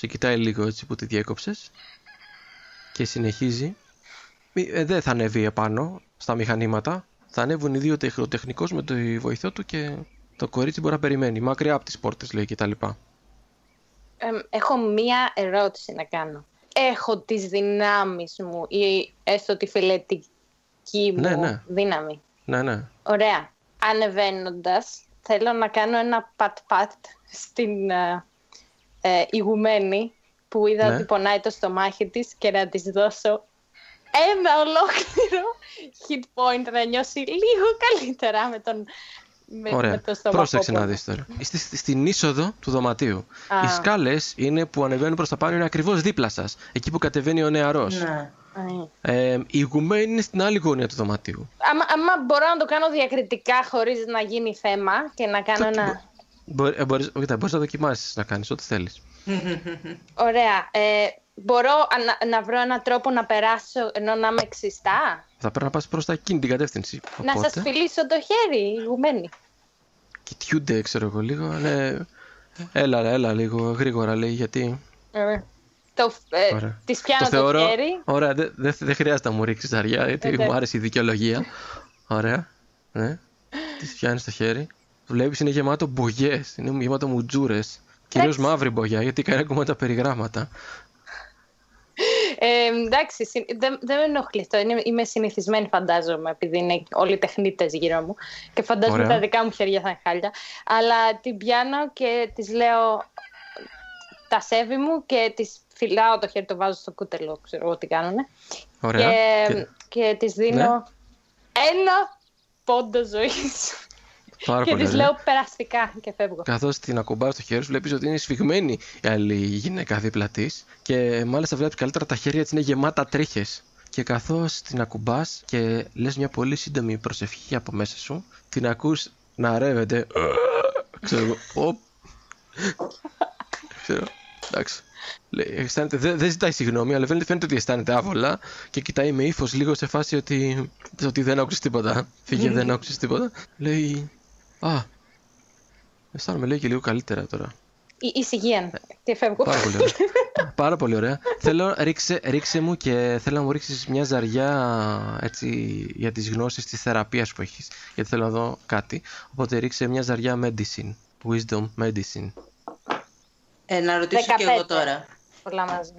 Σε κοιτάει λίγο έτσι που τη διέκοψες και συνεχίζει. Μη- ε, δεν θα ανέβει επάνω στα μηχανήματα. Θα ανέβουν οι δύο τεχ, ο τεχνικός με το βοηθό του και το κορίτσι μπορεί να περιμένει. Μακριά από τις πόρτες λέει και τα λοιπά.
Εμ, έχω μία ερώτηση να κάνω. Έχω τις δυνάμεις μου ή έστω τη φιλετική μου
Ναι, ναι.
δύναμη;
Ναι, ναι.
Ωραία. Ανεβαίνοντας, θέλω να κάνω ένα πατ-πατ στην ε, ε, ηγουμένη που είδα
Ναι.
ότι πονάει το στομάχι της και να της δώσω ένα ολόκληρο hit point να νιώσει λίγο καλύτερα με τον με, με
Ωραία.
το στομαχό
Πρόσεξε να
πόνο.
δεις τώρα. Είστε στη- στην είσοδο του δωματίου.
Α.
Οι σκάλες είναι που ανεβαίνουν προς τα πάνω, είναι ακριβώς δίπλα σας. Εκεί που κατεβαίνει ο νεαρός.
Ναι.
Α, ε.
Ε, η ηγουμένη είναι στην άλλη γωνία του δωματίου.
Άμα, άμα μπορώ να το κάνω διακριτικά χωρίς να γίνει θέμα και να κάνω
Το-
ένα...
Μπορεί, ε, μπορείς, κοίτα, μπορείς να δοκιμάσεις να κάνεις ό,τι θέλεις.
Ωραία. Ε, μπορώ να, να βρω έναν τρόπο να περάσω ενώ να είμαι ξιστά.
Θα πρέπει να πας προς τα εκείνη την κατεύθυνση.
Να σας φιλήσω το χέρι, ηγουμένη.
Κοιτιούνται, ξέρω εγώ λίγο. Ναι. Έλα, έλα λίγο γρήγορα λέει γιατί.
Ε, το, ε,
Ωραία.
της πιάνω το,
θεωρώ.
χέρι.
Ωραία, δεν δεν δεν χρειάζεται να μου ρίξεις ζαριά, γιατί
Εντάξει.
μου άρεσε η δικαιολογία. Ωραία. Ναι. Της πιάνεις το χέρι. Βλέπει είναι γεμάτο μπογιές, είναι γεμάτο μουτζούρες. Κυρίως
Εντάξει.
μαύρη μπογιά, γιατί κάνει ακόμα τα περιγράμματα.
Ε, εντάξει, συ- δεν, δεν με ενοχλεί αυτό. Είναι, είμαι συνηθισμένη, φαντάζομαι, επειδή είναι όλοι οι τεχνίτες γύρω μου. Και φαντάζομαι
Ωραία.
τα δικά μου χέρια θα είναι χάλια. Αλλά την πιάνω και τη λέω τα σέβη μου και τη φυλάω το χέρι, το βάζω στο κούτελο, ξέρω εγώ τι κάνουνε.
Ωραία.
Και,
Και-
και τη δίνω
Ναι.
ένα πόντο ζωής.
Πάρα
και
πολύ
της
ωραία.
λέω περαστικά και φεύγω.
Καθώς την ακουμπάς στο χέρι σου, βλέπεις ότι είναι σφιγμένη η άλλη γυναίκα δίπλα της και μάλιστα βλέπει καλύτερα τα χέρια της είναι γεμάτα τρίχες. Και καθώς την ακουμπάς και λες μια πολύ σύντομη προσευχή από μέσα σου, την ακούς να ρεύεται. Ξέρω εγώ. «Οπ». Ξέρω. Εντάξει. Λέει, αισθάνεται- Δεν δεν ζητάει συγγνώμη, αλλά φαίνεται, φαίνεται ότι αισθάνεται άβολα και κοιτάει με ύφος λίγο σε φάση ότι, ότι δεν άκουσες τίποτα. Φύγε, δεν άκουσες τίποτα. Λέει. Α, αισθάνομαι λέει και λίγο καλύτερα τώρα.
Η ησυχία. Και φεύγω.
Πάρα πολύ ωραία. Πάρα πολύ ωραία. θέλω, ρίξε, ρίξε μου και θέλω να μου ρίξεις μια ζαριά έτσι, για τις γνώσεις της θεραπείας που έχεις. Γιατί θέλω να δω κάτι. Οπότε ρίξε μια ζαριά medicine. Wisdom medicine.
Ε, να ρωτήσω και
15.
εγώ τώρα.
Πολλά μαζί.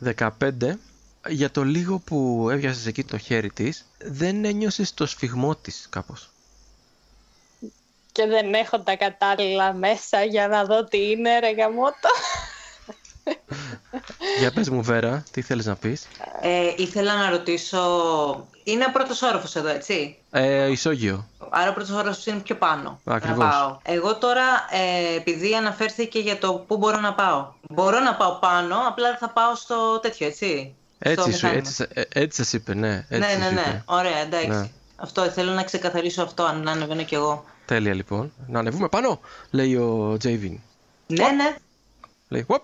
15. Για το λίγο που έβιασες εκεί το χέρι της, δεν ένιωσες το σφιγμό της κάπως;
Και δεν έχω τα κατάλληλα μέσα για να δω τι είναι, ρε γαμότο.
Για πες μου Βέρα, τι θέλεις να πεις;
Ε, ήθελα να ρωτήσω. Είναι ο πρώτος όροφος εδώ, έτσι;
Ε, ισόγειο.
Άρα ο πρώτος όροφος είναι πιο πάνω.
Ακριβώς.
Να πάω. Εγώ τώρα, ε, επειδή αναφέρθηκε για το πού μπορώ να πάω. Μπορώ να πάω πάνω, απλά θα πάω στο τέτοιο, έτσι;
Έτσι,
στο
σου,
μηχάνημα.
έτσι, σε- ε, έτσι σας είπε, ναι. Έτσι
ναι,
σας
ναι, ναι.
είπε.
Ωραία, εντάξει.
Ναι.
Αυτό θέλω να ξεκαθαρίσω αυτό, αν ανεβαίνω κι εγώ.
Τέλεια λοιπόν. Να ανεβούμε πάνω, λέει ο Τζέιβιν.
Ναι, ναι.
Λέει, «Οπ»,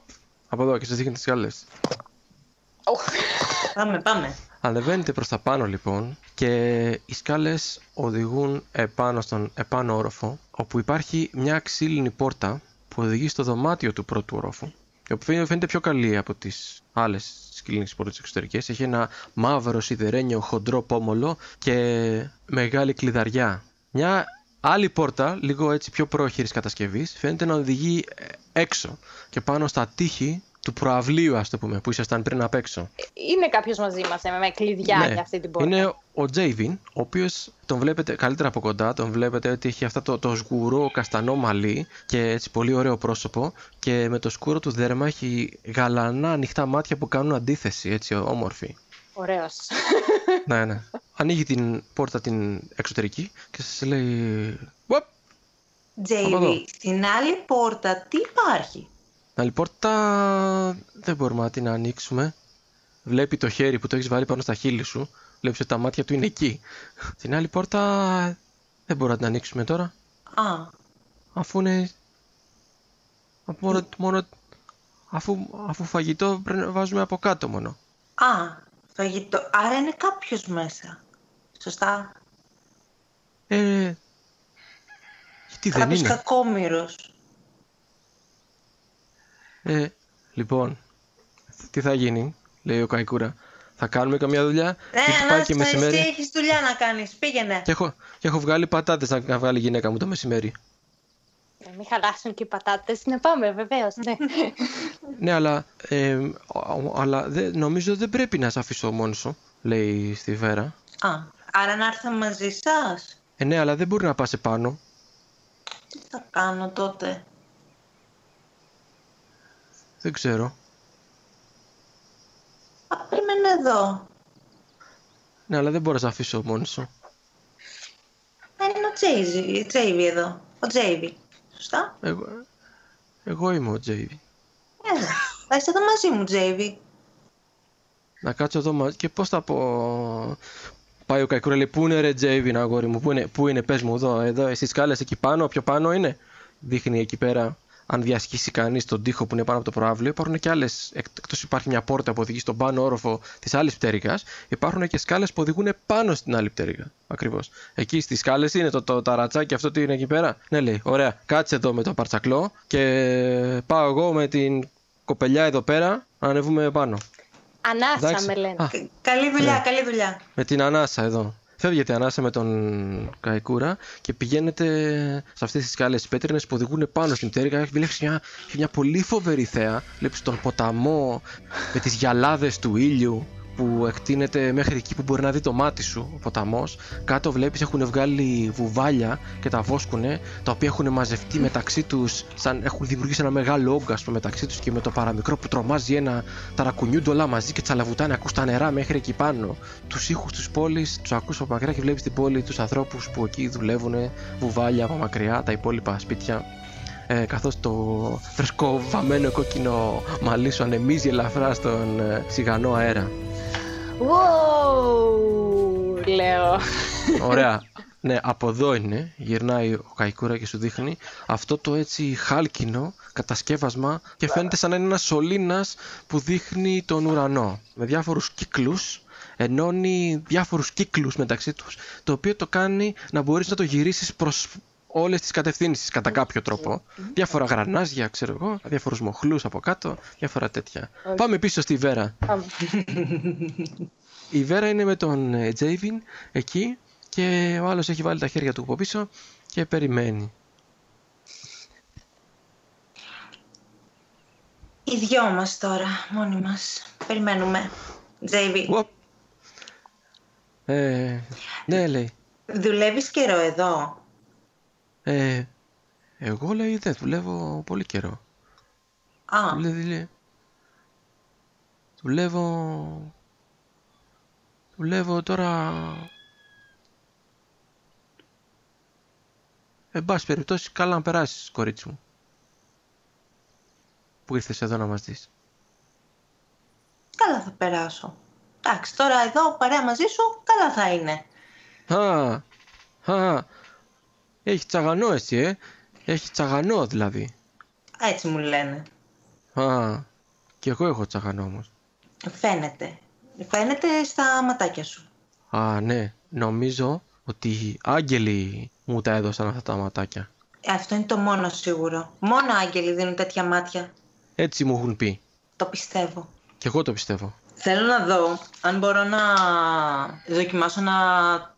από εδώ και σας δείχνει τις σκάλες.
Πάμε, πάμε.
Ανεβαίνετε προς τα πάνω λοιπόν και οι σκάλες οδηγούν επάνω στον επάνω όροφο όπου υπάρχει μια ξύλινη πόρτα που οδηγεί στο δωμάτιο του πρώτου ορόφου η οποία φαίνεται- φαίνεται πιο καλή από τις άλλες ξύλινες πόρτες εξωτερικές. Έχει ένα μαύρο σιδερένιο χοντρό πόμολο και μεγάλη κλειδαριά. Μια άλλη πόρτα, λίγο έτσι πιο πρόχειρης κατασκευής, φαίνεται να οδηγεί ε, έξω και πάνω στα τείχη του προαυλίου, ας το πούμε, που ήσασταν πριν απ' έξω.
Είναι κάποιος μαζί μας με κλειδιά
Ναι.
για αυτή την πόρτα;
Είναι ο Τζέιβιν, ο οποίος τον βλέπετε καλύτερα από κοντά. Τον βλέπετε ότι έχει αυτό το, το σγουρό καστανό μαλλί και έτσι πολύ ωραίο πρόσωπο. Και με το σκούρο του δέρμα έχει γαλανά ανοιχτά μάτια που κάνουν αντίθεση, έτσι όμορφη.
Ωραίος.
ναι, ναι. Ανοίγει την πόρτα την εξωτερική και σας λέει. Οπ! Από εδώ.
Τζέιβι, στην άλλη πόρτα τι υπάρχει;
Την άλλη πόρτα δεν μπορούμε να την ανοίξουμε. Βλέπει το χέρι που το έχεις βάλει πάνω στα χείλη σου. Βλέπεις ότι τα μάτια του είναι εκεί. Την άλλη πόρτα δεν μπορούμε να την ανοίξουμε τώρα.
Α,
Αφού είναι Μόνο, μόνο αφού, αφού φαγητό βάζουμε από κάτω μόνο.
Α, φαγητό. Άρα είναι κάποιος μέσα. Σωστά.
Ε, γιατί δεν
Κάποιος
είναι;
κακόμοιρος.
Ε, λοιπόν, τι θα γίνει, λέει ο Καϊκούρα. Θα κάνουμε καμιά δουλειά;
Ναι,
γιατί πάει και
Ανάστα, εσύ
μεσημέρι.
έχεις δουλειά να κάνεις. Πήγαινε.
Και έχω, και έχω βγάλει πατάτες να, να βγάλει η γυναίκα μου το μεσημέρι.
Να μην χαλάσουν και οι πατάτες. Να πάμε, βεβαίως, ναι.
Ναι, αλλά, ε, ο- αλλά δε, νομίζω δεν πρέπει να σε αφήσω μόνος σου, λέει στη Βέρα.
Α, άρα να έρθω μαζί σας;
Ε, ναι, αλλά δεν μπορεί να πας επάνω.
Τι θα κάνω τότε;
Δεν ξέρω.
Α, περίμενε εδώ.
Ναι, αλλά δεν μπορώ να σε αφήσω μόνος σου.
Α, Είναι ο Τζέιβι, Τζέιβι εδώ. Ο Τζέιβι. Σωστά;
Εγώ, εγώ είμαι ο Τζέιβι.
Έλα. Θα είσαι εδώ μαζί μου, Τζέιβι.
Να κάτσω εδώ μαζί. Και πώς θα πω. Πάει ο Καϊκούρα λέει: Πού είναι ρε Τζέιβιν, αγόρι μου, πού είναι, πού είναι, πες μου εδώ, εδώ, στι σκάλες εκεί πάνω, πιο πάνω είναι. Δείχνει εκεί πέρα, αν διασχίσει κανείς τον τοίχο που είναι πάνω από το προάβλιο, υπάρχουν και άλλες. Εκτός υπάρχει μια πόρτα που οδηγεί στον πάνω όροφο της άλλης πτέρυγας, υπάρχουν και σκάλες που οδηγούν πάνω στην άλλη πτέρυγα. Ακριβώς. Εκεί στις σκάλες είναι το, το ταρατσάκι αυτό τι είναι εκεί πέρα; Ναι, λέει: Ωραία, κάτσε εδώ με το παρτσακλό και πάω εγώ με την κοπελιά εδώ πέρα να ανεβούμε πάνω.
Ανάσα
Εντάξει.
με λένε.
Α,
Κα- Καλή δουλειά,
Ναι.
καλή δουλειά.
με την ανάσα εδώ. Φεύγετε ανάσα με τον Καϊκούρα και πηγαίνετε σε αυτές τις σκάλες πέτρινες που οδηγούν πάνω στην πτέρυγα. Βλέπεις μια, έχει μια πολύ φοβερή θέα. Βλέπεις τον ποταμό με τις γυαλάδες του ήλιου που εκτείνεται μέχρι εκεί που μπορεί να δει το μάτι σου ο ποταμός. Κάτω βλέπεις έχουν βγάλει βουβάλια και τα βόσκουνε τα οποία έχουν μαζευτεί μεταξύ τους σαν έχουν δημιουργήσει ένα μεγάλο όγκο ας πούμε, μεταξύ τους και με το παραμικρό που τρομάζει ένα ταρακουνιούνται όλα μαζί και τσαλαβουτάνε ακούς τα νερά μέχρι εκεί πάνω τους ήχους της πόλης τους ακούς από μακριά και βλέπεις την πόλη τους ανθρώπους που εκεί δουλεύουν βουβάλια από μακριά τα υπόλοιπα σπίτια ε, καθώς το φρεσκό βαμμένο κόκκινο μαλλί σου ανεμίζει ελαφρά στον ε, σιγανό αέρα
Wow, λέω.
Ωραία. Ναι, από εδώ είναι. Γυρνάει ο Καϊκούρα και σου δείχνει αυτό το έτσι χάλκινο κατασκεύασμα και φαίνεται σαν να είναι ένας σωλήνας που δείχνει τον ουρανό. Με διάφορους κύκλους ενώνει διάφορους κύκλους μεταξύ τους το οποίο το κάνει να μπορείς να το γυρίσεις προς όλες τις κατευθύνσεις κατά κάποιο τρόπο. Διάφορα γρανάζια, ξέρω εγώ, διάφορους μοχλούς από κάτω, διάφορα τέτοια. Πάμε πίσω στη Βέρα.
Πάμε.
Η Βέρα είναι με τον ε, Τζέιβιν εκεί και ο άλλος έχει βάλει τα χέρια του από πίσω και περιμένει.
Οι δυο μας τώρα, μόνοι μας. Περιμένουμε. Τζέιβι,
Ουοπ. Ε, ναι, λέει.
δουλεύεις καιρό εδώ;
Ε, εγώ λέει δεν δουλεύω πολύ καιρό.
Α,
Δηλαδή, λέει, δουλεύω... Δουλεύω τώρα... Εν πάση περιπτώσει, καλά να περάσεις, κορίτσι μου. Που ήρθες εδώ να μας δεις.
καλά θα περάσω. Εντάξει, τώρα εδώ παρέα μαζί σου, καλά θα είναι.
Α, α, έχει τσαγανό εσύ, ε. Έχει τσαγανό δηλαδή.
Έτσι μου λένε.
Α, και εγώ έχω τσαγανό όμως.
Φαίνεται. Φαίνεται στα ματάκια σου.
Α, ναι. Νομίζω ότι οι άγγελοι μου τα έδωσαν αυτά τα ματάκια.
Ε, Αυτό είναι το μόνο σίγουρο. Μόνο άγγελοι δίνουν τέτοια μάτια.
Έτσι μου έχουν πει.
Το πιστεύω.
Και εγώ το πιστεύω.
Θέλω να δω αν μπορώ να δοκιμάσω να...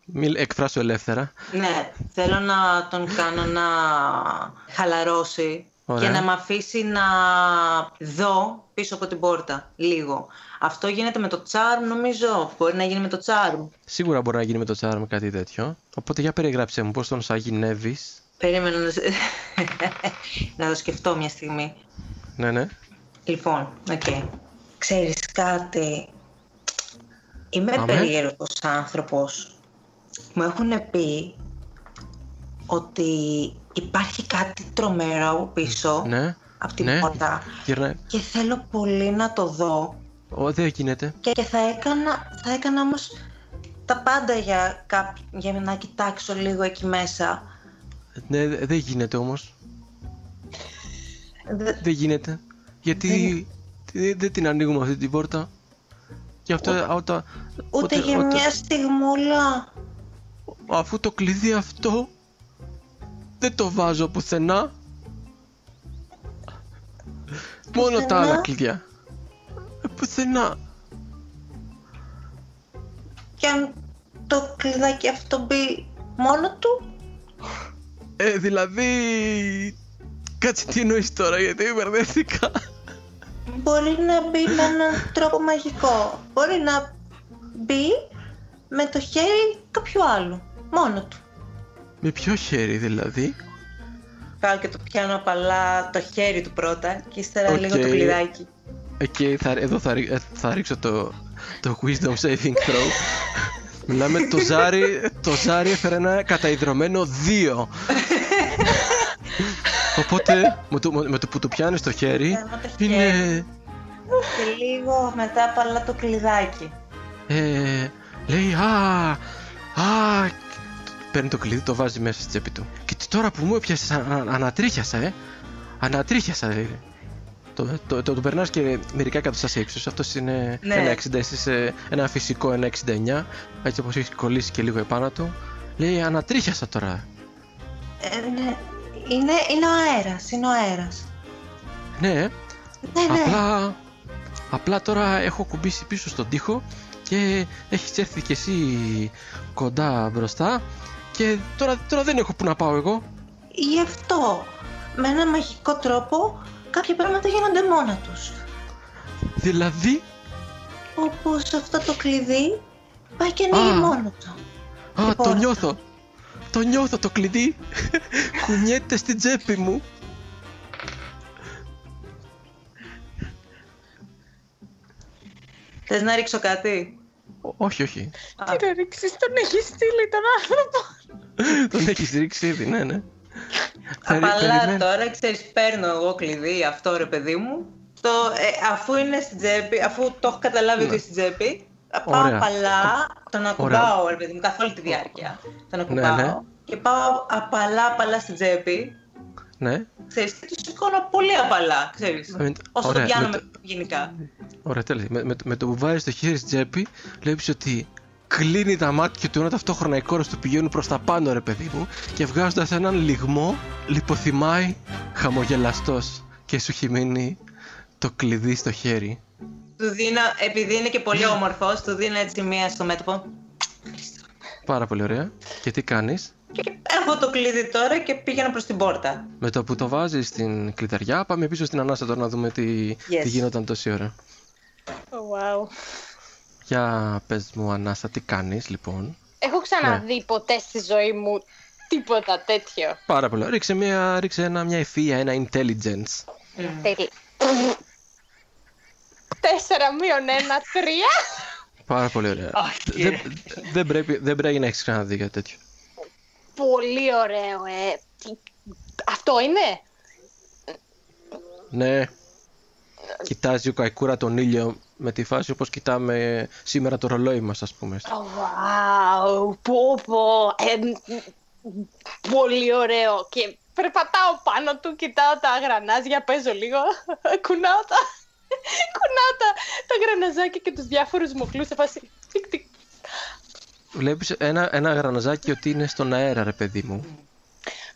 Μη εκφράσω ελεύθερα.
Ναι, θέλω να τον κάνω να χαλαρώσει
Ωραία.
και να με αφήσει να δω πίσω από την πόρτα λίγο. Αυτό γίνεται με το charm νομίζω. Μπορεί να γίνει με το charm.
Σίγουρα μπορεί να γίνει με το charm κάτι τέτοιο. Οπότε για περιγράψε μου πώς τον σαγηνεύεις;
Περίμενα να... να το σκεφτώ μια στιγμή.
Ναι, ναι.
Λοιπόν, οκ. Ξέρεις κάτι, είμαι
Αμέ.
περίεργος άνθρωπος. Μου έχουν πει ότι υπάρχει κάτι τρομερό από πίσω,
Ναι.
από την
ναι.
πόρτα.
Γυρνάει.
Και θέλω πολύ να το δω.
Ω, δεν γίνεται.
Και, και θα, έκανα, θα έκανα όμως τα πάντα για, κάπ, για να κοιτάξω λίγο εκεί μέσα.
Ναι, δε- δεν γίνεται όμως. Δεν γίνεται. Γιατί δεν την ανοίγουμε αυτή την πόρτα.
Και αυτό, ούτε, ούτε, για μια στιγμούλα.
Αφού το κλειδί αυτό δεν το βάζω πουθενά. Μόνο τα άλλα κλειδιά. Ε, πουθενά.
Και αν το κλειδάκι αυτό μπει μόνο του;
Ε, δηλαδή... Κάτσε τι εννοείς τώρα γιατί μπερδεύτηκα.
Μπορεί να μπει με έναν τρόπο μαγικό. Μπορεί να μπει με το χέρι κάποιου άλλου. Μόνο του.
Με ποιο χέρι δηλαδή;
Πάω και το πιάνω απαλά το χέρι του πρώτα και ύστερα okay. λίγο το κλειδάκι.
Εκεί θα, εδώ θα, ε, θα ρίξω το, το Wisdom Saving Throw. Μιλάμε το Ζάρι, το Ζάρι έφερε ένα καταϊδρωμένο 2. Οπότε με το, με το που το πιάνεις στο χέρι είναι...
Και λίγο μετά απαλά το κλειδάκι.
Ε, λέει α, α, παίρνει το κλειδί, το βάζει μέσα στη τσέπη του. Και τώρα που μου έπιασες, ανατρίχιασα, ε. Ανατρίχιασα, ε. Το, το, το, το, περνάς και μερικά εκατοστά ύψο. Αυτό είναι ναι. ένα 60, εσύ ένα φυσικό ένα 69. Έτσι όπως έχεις κολλήσει και λίγο επάνω του. Λέει ανατρίχιασα τώρα.
Ε, ναι. Είναι, είναι ο αέρας. Είναι ο αέρας.
Ναι. ναι, ναι. Απλά, απλά τώρα έχω κουμπίσει πίσω στον τοίχο και έχεις έρθει κι εσύ κοντά μπροστά και τώρα, τώρα δεν έχω που να πάω εγώ.
Γι' αυτό, με ένα μαγικό τρόπο, κάποια πράγματα γίνονται μόνα τους.
Δηλαδή;
Όπως αυτό το κλειδί πάει και ανοίγει μόνο του.
Α, το νιώθω. Το νιώθω το κλειδί. Κουνιέται στην τσέπη μου.
Θες να ρίξω κάτι;
όχι, όχι.
Τι να ρίξεις, τον έχεις στείλει τον άνθρωπο.
τον έχεις ρίξει ήδη, ναι, ναι.
Απαλά τώρα, ξέρεις, παίρνω εγώ κλειδί αυτό ρε παιδί μου. Το, ε, αφού είναι στην τσέπη, αφού το έχω καταλάβει ναι. ότι είναι στην τσέπη, πάω απαλά, τον ακουμπάω ρε παιδί μου, καθ' όλη τη διάρκεια. Τον ακουμπάω ναι, ναι. και πάω απαλά απαλά στην τσέπη.
Ναι.
Ξέρεις, και το σηκώνω πολύ απαλά, ξέρεις, όσο το πιάνω γενικά.
Ωραία, τέλεια. Με, με, με το που βάζεις το χέρι στην τσέπη, βλέπεις ότι κλείνει τα μάτια του ενώ ταυτόχρονα οι κόρε του πηγαίνουν προς τα πάνω, ρε παιδί μου, και βγάζοντας έναν λιγμό, λιποθυμάει χαμογελαστός και σου έχει μείνει το κλειδί στο χέρι.
Του δίνω, επειδή είναι και πολύ όμορφος, του δίνω έτσι μία στο μέτωπο.
Πάρα πολύ ωραία. Και τι κάνεις;
Έχω το κλειδί τώρα και πήγαινα προς την πόρτα.
Με το που το βάζεις στην κλειδαριά, πάμε πίσω στην ανάσα τώρα να δούμε τι, τι γινόταν τόση ώρα.
Oh, wow.
Για πες μου Ανάσα, τι κάνεις λοιπόν;
Έχω ξαναδεί ναι. ποτέ στη ζωή μου τίποτα τέτοιο.
Πάρα πολύ. Ρίξε μια, ρίξε ένα, μια ευφυΐα, ένα intelligence.
Τέλει. Τέσσερα μείον ένα, τρία.
Πάρα πολύ ωραία. δεν, δεν, πρέπει, δεν πρέπει να έχεις ξαναδεί κάτι τέτοιο.
Πολύ ωραίο, ε. Αυτό είναι;
Ναι. Κοιτάζει ο Καϊκούρα τον ήλιο με τη φάση όπως κοιτάμε σήμερα το ρολόι μας ας πούμε.
Oh, wow, πω πω, πολύ ωραίο και περπατάω πάνω του, κοιτάω τα γρανάζια, παίζω λίγο, κουνάω τα, κουνάω τα, τα γραναζάκια και τους διάφορους μοχλούς σε φάση τικ, τικ.
Βλέπεις ένα, ένα γραναζάκι ότι είναι στον αέρα ρε παιδί μου.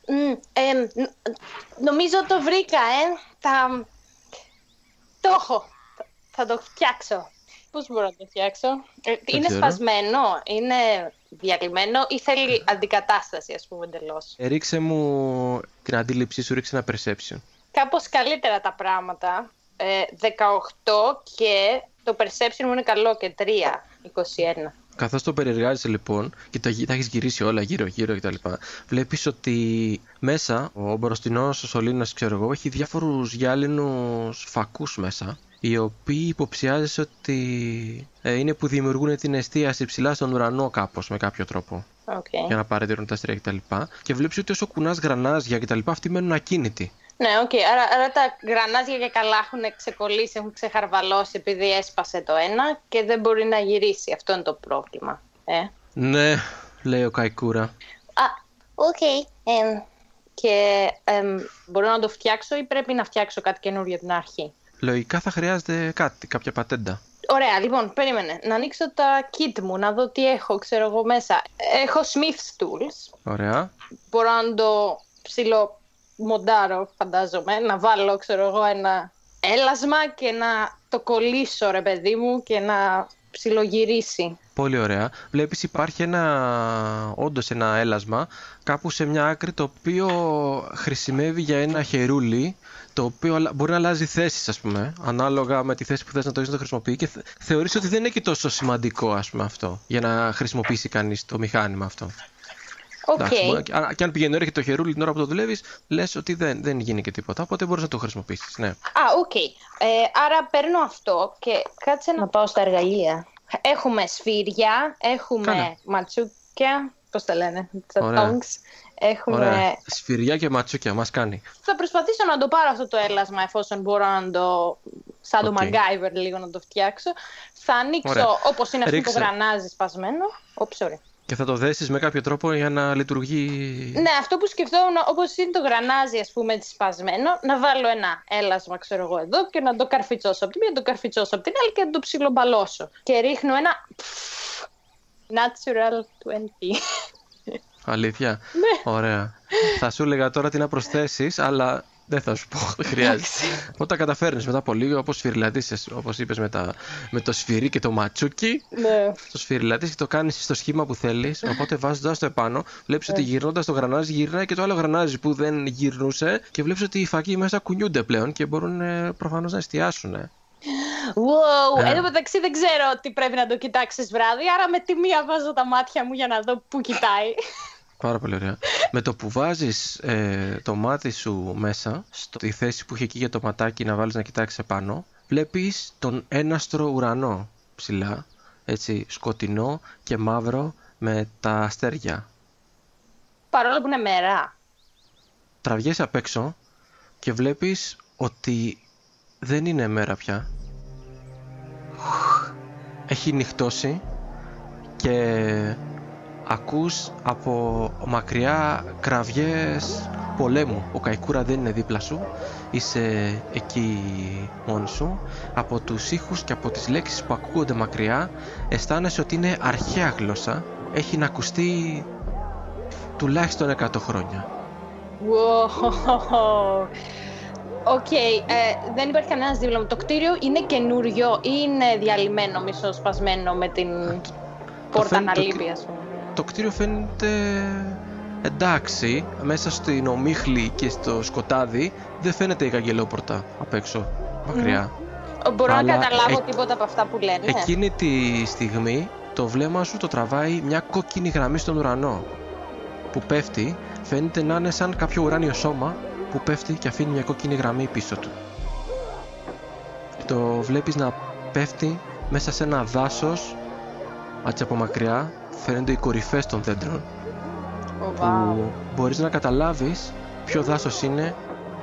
Mm, ε, νομίζω το βρήκα, ε. Θα... Το έχω θα το φτιάξω. Πώς μπορώ να το φτιάξω; Ε, είναι σπασμένο, είναι διαλυμένο ή θέλει αντικατάσταση, ας πούμε, εντελώς;
Ε, ρίξε μου την αντίληψή σου, ρίξε ένα perception.
Κάπως καλύτερα τα πράγματα. Ε, 18 και το perception μου είναι καλό και 3, 21.
Καθώς το περιεργάζεσαι λοιπόν και τα, τα έχεις γυρίσει όλα γύρω-γύρω κτλ., βλέπεις ότι μέσα ο μπροστινός ο σωλήνας, ξέρω εγώ, έχει διάφορους γυάλινους φακούς μέσα οι οποίοι υποψιάζεσαι ότι ε, είναι που δημιουργούν την εστίαση ψηλά στον ουρανό κάπως με κάποιο τρόπο.
Okay.
Για να παρατηρούν τα αστέρια κτλ. Και, και βλέπεις ότι όσο κουνάς γρανάζια κτλ. αυτοί μένουν ακίνητοι.
Ναι, OK. Okay. Άρα, άρα τα γρανάζια και καλά έχουν ξεκολλήσει, έχουν ξεχαρβαλώσει επειδή έσπασε το ένα και δεν μπορεί να γυρίσει. Αυτό είναι το πρόβλημα. Ε;
Ναι, λέει ο Καϊκούρα.
Α, OK. Okay. και μπορώ να το φτιάξω ή πρέπει να φτιάξω κάτι καινούριο την αρχή;
Λογικά θα χρειάζεται κάτι, κάποια πατέντα.
Ωραία, λοιπόν, περίμενε. Να ανοίξω τα kit μου, να δω τι έχω, ξέρω εγώ μέσα. Έχω Smith's Tools.
Ωραία.
Μπορώ να το ψηλό μοντάρω, φαντάζομαι. Να βάλω, ξέρω εγώ, ένα έλασμα και να το κολλήσω, ρε παιδί μου, και να ψιλογυρίσει.
Πολύ ωραία. Βλέπεις υπάρχει ένα, όντως ένα έλασμα κάπου σε μια άκρη το οποίο χρησιμεύει για ένα χερούλι το οποίο μπορεί να αλλάζει θέσεις ας πούμε ανάλογα με τη θέση που θες να το έχεις να το χρησιμοποιεί και θεωρείς ότι δεν είναι και τόσο σημαντικό ας πούμε αυτό για να χρησιμοποιήσει κανείς το μηχάνημα αυτό.
Okay.
και αν πηγαίνει έρχεται το χερούλι την ώρα που το δουλεύεις, λες ότι δεν, δεν γίνει και τίποτα. Οπότε μπορείς να το χρησιμοποιήσεις. Ναι. Α,
OK. Okay. Ε, άρα παίρνω αυτό και κάτσε να πάω στα εργαλεία. Έχουμε σφύρια, έχουμε Κάνε. ματσούκια. Πώς τα λένε, τα tongs. Έχουμε... Ωραία.
Σφυριά και ματσούκια, μας κάνει.
Θα προσπαθήσω να το πάρω αυτό το έλασμα εφόσον μπορώ να το. σαν το MacGyver λίγο να το φτιάξω. Θα ανοίξω όπως είναι αυτό το γρανάζι σπασμένο. Όψ, ωραία.
Και θα το δέσεις με κάποιο τρόπο για να λειτουργεί.
Ναι, αυτό που σκεφτόμουν, όπως είναι το γρανάζι, ας πούμε, σπασμένο, να βάλω ένα έλασμα, ξέρω εγώ, εδώ και να το καρφιτσώσω από τη μία, να το καρφιτσώσω από την άλλη και να το ψιλομπαλώσω. Και ρίχνω ένα. Natural 20.
Αλήθεια. Ναι. Ωραία. θα σου έλεγα τώρα τι να προσθέσεις, αλλά δεν θα σου πω, δεν χρειάζεται. Όταν τα καταφέρνεις μετά από λίγο, όπως σφυριλατήσεις, όπως είπες με, με το σφυρί και το ματσούκι,
ναι.
το σφυριλατήσεις και το κάνεις στο σχήμα που θέλεις. Οπότε βάζοντας το επάνω, βλέπεις ότι ναι. γυρνώντας το γρανάζι γυρνάει και το άλλο γρανάζι που δεν γυρνούσε και βλέπεις ότι οι φακοί μέσα κουνιούνται πλέον και μπορούν ε, προφανώς να εστιάσουν.
Wow, ε. εν τω μεταξύ δεν ξέρω τι πρέπει να το κοιτάξεις βράδυ, άρα με τη μία βάζω τα μάτια μου για να δω πού κοιτάει.
Πάρα πολύ ωραία. Με το που βάζεις ε, το μάτι σου μέσα, στη θέση που είχε εκεί για το ματάκι να βάλεις να κοιτάξεις επάνω, βλέπεις τον έναστρο ουρανό ψηλά. Έτσι, σκοτεινό και μαύρο με τα αστέρια.
Παρόλο που είναι μέρα.
Τραβιέσαι απ' έξω και βλέπεις ότι δεν είναι μέρα πια. Έχει νυχτώσει και ακούς από μακριά κραυγές πολέμου. Ο Καϊκούρα δεν είναι δίπλα σου, είσαι εκεί μόνη σου. Από τους ήχους και από τις λέξεις που ακούγονται μακριά αισθάνεσαι ότι είναι αρχαία γλώσσα. Έχει να ακουστεί τουλάχιστον 100 χρόνια.
Wow. OK, okay, ε, δεν υπάρχει κανένας δίπλα μου. Το κτίριο είναι καινούριο ή είναι διαλυμένο, μισοσπασμένο με την πόρτα να λείπει, ας πούμε;
Το κτίριο φαίνεται εντάξει, μέσα στην ομίχλη και στο σκοτάδι δεν φαίνεται η καγκελόπορτα απ' έξω, μακριά.
Mm. Μπορώ Αλλά να καταλάβω ε... τίποτα από αυτά που λένε.
Εκείνη τη στιγμή το βλέμμα σου το τραβάει μια κόκκινη γραμμή στον ουρανό που πέφτει, φαίνεται να είναι σαν κάποιο ουράνιο σώμα που πέφτει και αφήνει μια κόκκινη γραμμή πίσω του. Το βλέπεις να πέφτει μέσα σε ένα δάσος έτσι από μακριά φαίνονται οι κορυφές των δέντρων
oh, wow.
που μπορείς να καταλάβεις ποιο δάσος είναι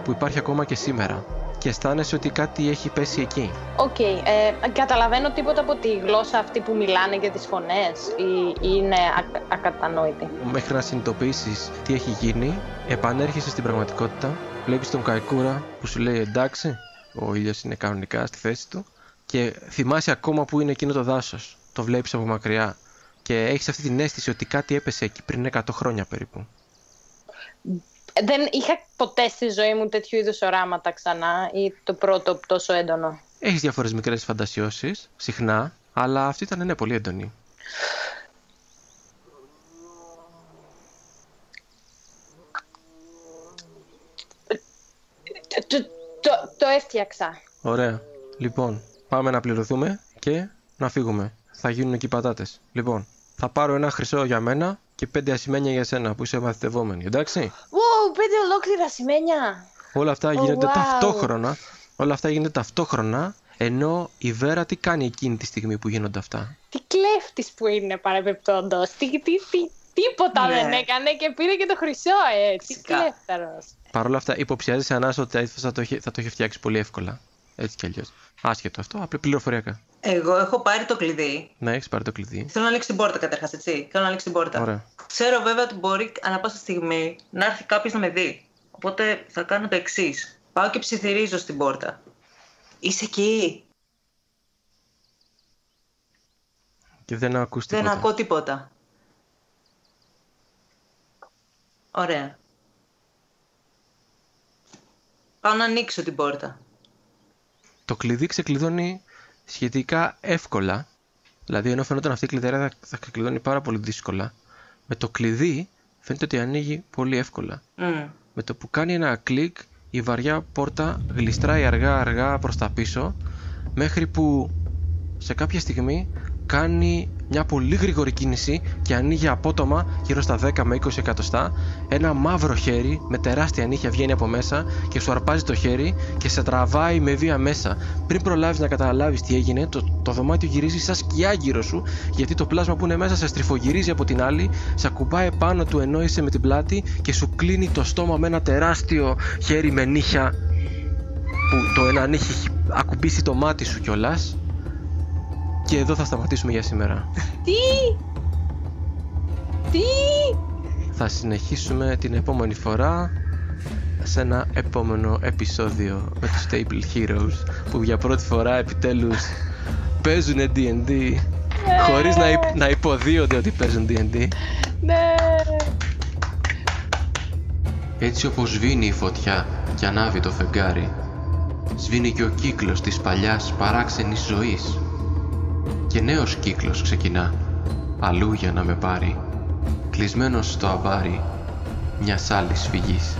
που υπάρχει ακόμα και σήμερα και αισθάνεσαι ότι κάτι έχει πέσει εκεί.
OK. Okay. Ε, καταλαβαίνω τίποτα από τη γλώσσα αυτή που μιλάνε και τις φωνές ή, ή είναι α, ακατανόητη.
Μέχρι να συνειδητοποιήσεις τι έχει γίνει, επανέρχεσαι στην πραγματικότητα, βλέπεις τον Καϊκούρα που σου λέει εντάξει, ο ήλιος είναι κανονικά στη θέση του και θυμάσαι ακόμα που είναι εκείνο το δάσος. Το βλέπεις από μακριά και έχεις αυτή την αίσθηση ότι κάτι έπεσε εκεί πριν 100 χρόνια περίπου.
Δεν είχα ποτέ στη ζωή μου τέτοιου είδους οράματα ξανά ή το πρώτο τόσο έντονο.
Έχεις διάφορες μικρές φαντασιώσεις, συχνά, αλλά αυτή ήταν ναι, πολύ έντονη.
Το, το, το έφτιαξα.
Ωραία. Λοιπόν, πάμε να πληρωθούμε και να φύγουμε. Θα γίνουν εκεί πατάτες. Λοιπόν, θα πάρω ένα χρυσό για μένα και πέντε ασημένια για σένα που είσαι μαθητευόμενη, εντάξει;
Wow, πέντε ολόκληρα ασημένια.
Όλα αυτά oh, γίνονται ταυτόχρονα. Όλα αυτά γίνονται ταυτόχρονα, ενώ η Βέρα τι κάνει εκείνη τη στιγμή που γίνονται αυτά;
Τι κλέφτης που είναι παρεμπιπτόντως. Τι, τι, τι, τίποτα ναι. δεν έκανε και πήρε και το χρυσό, ε. Τι κλέφταρος.
Παρ' όλα αυτά, υποψιάζει ανάσα ότι θα το, θα το είχε φτιάξει πολύ εύκολα. Έτσι κι αλλιώς. Άσχετο αυτό, απλά πληροφοριακά.
Εγώ έχω πάρει το κλειδί.
Ναι, έχεις πάρει το κλειδί.
Θέλω να ανοίξει την πόρτα καταρχάς, έτσι. Θέλω να ανοίξει την πόρτα.
Ωραία.
Ξέρω βέβαια ότι μπορεί ανά πάσα στιγμή να έρθει κάποιος να με δει. Οπότε θα κάνω το εξής. Πάω και ψιθυρίζω στην πόρτα. Είσαι εκεί.
Και δεν ακούς τίποτα.
Δεν ακούω τίποτα. Ωραία. Πάω να ανοίξω την πόρτα.
Το κλειδί ξεκλειδώνει σχετικά εύκολα. Δηλαδή, ενώ φαίνονταν αυτή η κλειδαρά θα ξεκλειδώνει πάρα πολύ δύσκολα. Με το κλειδί φαίνεται ότι ανοίγει πολύ εύκολα. Με το που κάνει ένα κλικ, η βαριά πόρτα γλιστράει αργά αργά προς τα πίσω, μέχρι που σε κάποια στιγμή κάνει μια πολύ γρήγορη κίνηση και ανοίγει απότομα γύρω στα 10 με 20 εκατοστά. Ένα μαύρο χέρι με τεράστια νύχια βγαίνει από μέσα και σου αρπάζει το χέρι και σε τραβάει με βία μέσα. Πριν προλάβεις να καταλάβεις τι έγινε, το, το δωμάτιο γυρίζει σαν σκιά γύρω σου γιατί το πλάσμα που είναι μέσα σε στριφογυρίζει από την άλλη, σε ακουμπάει πάνω του ενώ είσαι με την πλάτη και σου κλείνει το στόμα με ένα τεράστιο χέρι με νύχια που το ένα νύχι έχει ακουμπήσει το μάτι σου κιόλας και εδώ θα σταματήσουμε για σήμερα.
Τι! Τι!
Θα συνεχίσουμε την επόμενη φορά σε ένα επόμενο επεισόδιο με τους Stable Heroes που για πρώτη φορά επιτέλους παίζουν D&D ναι. χωρίς να, υ- να υποδίονται ότι παίζουν D&D.
Ναι!
Έτσι όπως σβήνει η φωτιά και ανάβει το φεγγάρι, σβήνει και ο κύκλος της παλιάς παράξενης ζωής. Και νέος κύκλος ξεκινά, αλλού για να με πάρει, κλεισμένος στο αμπάρι μιας άλλης φυγής.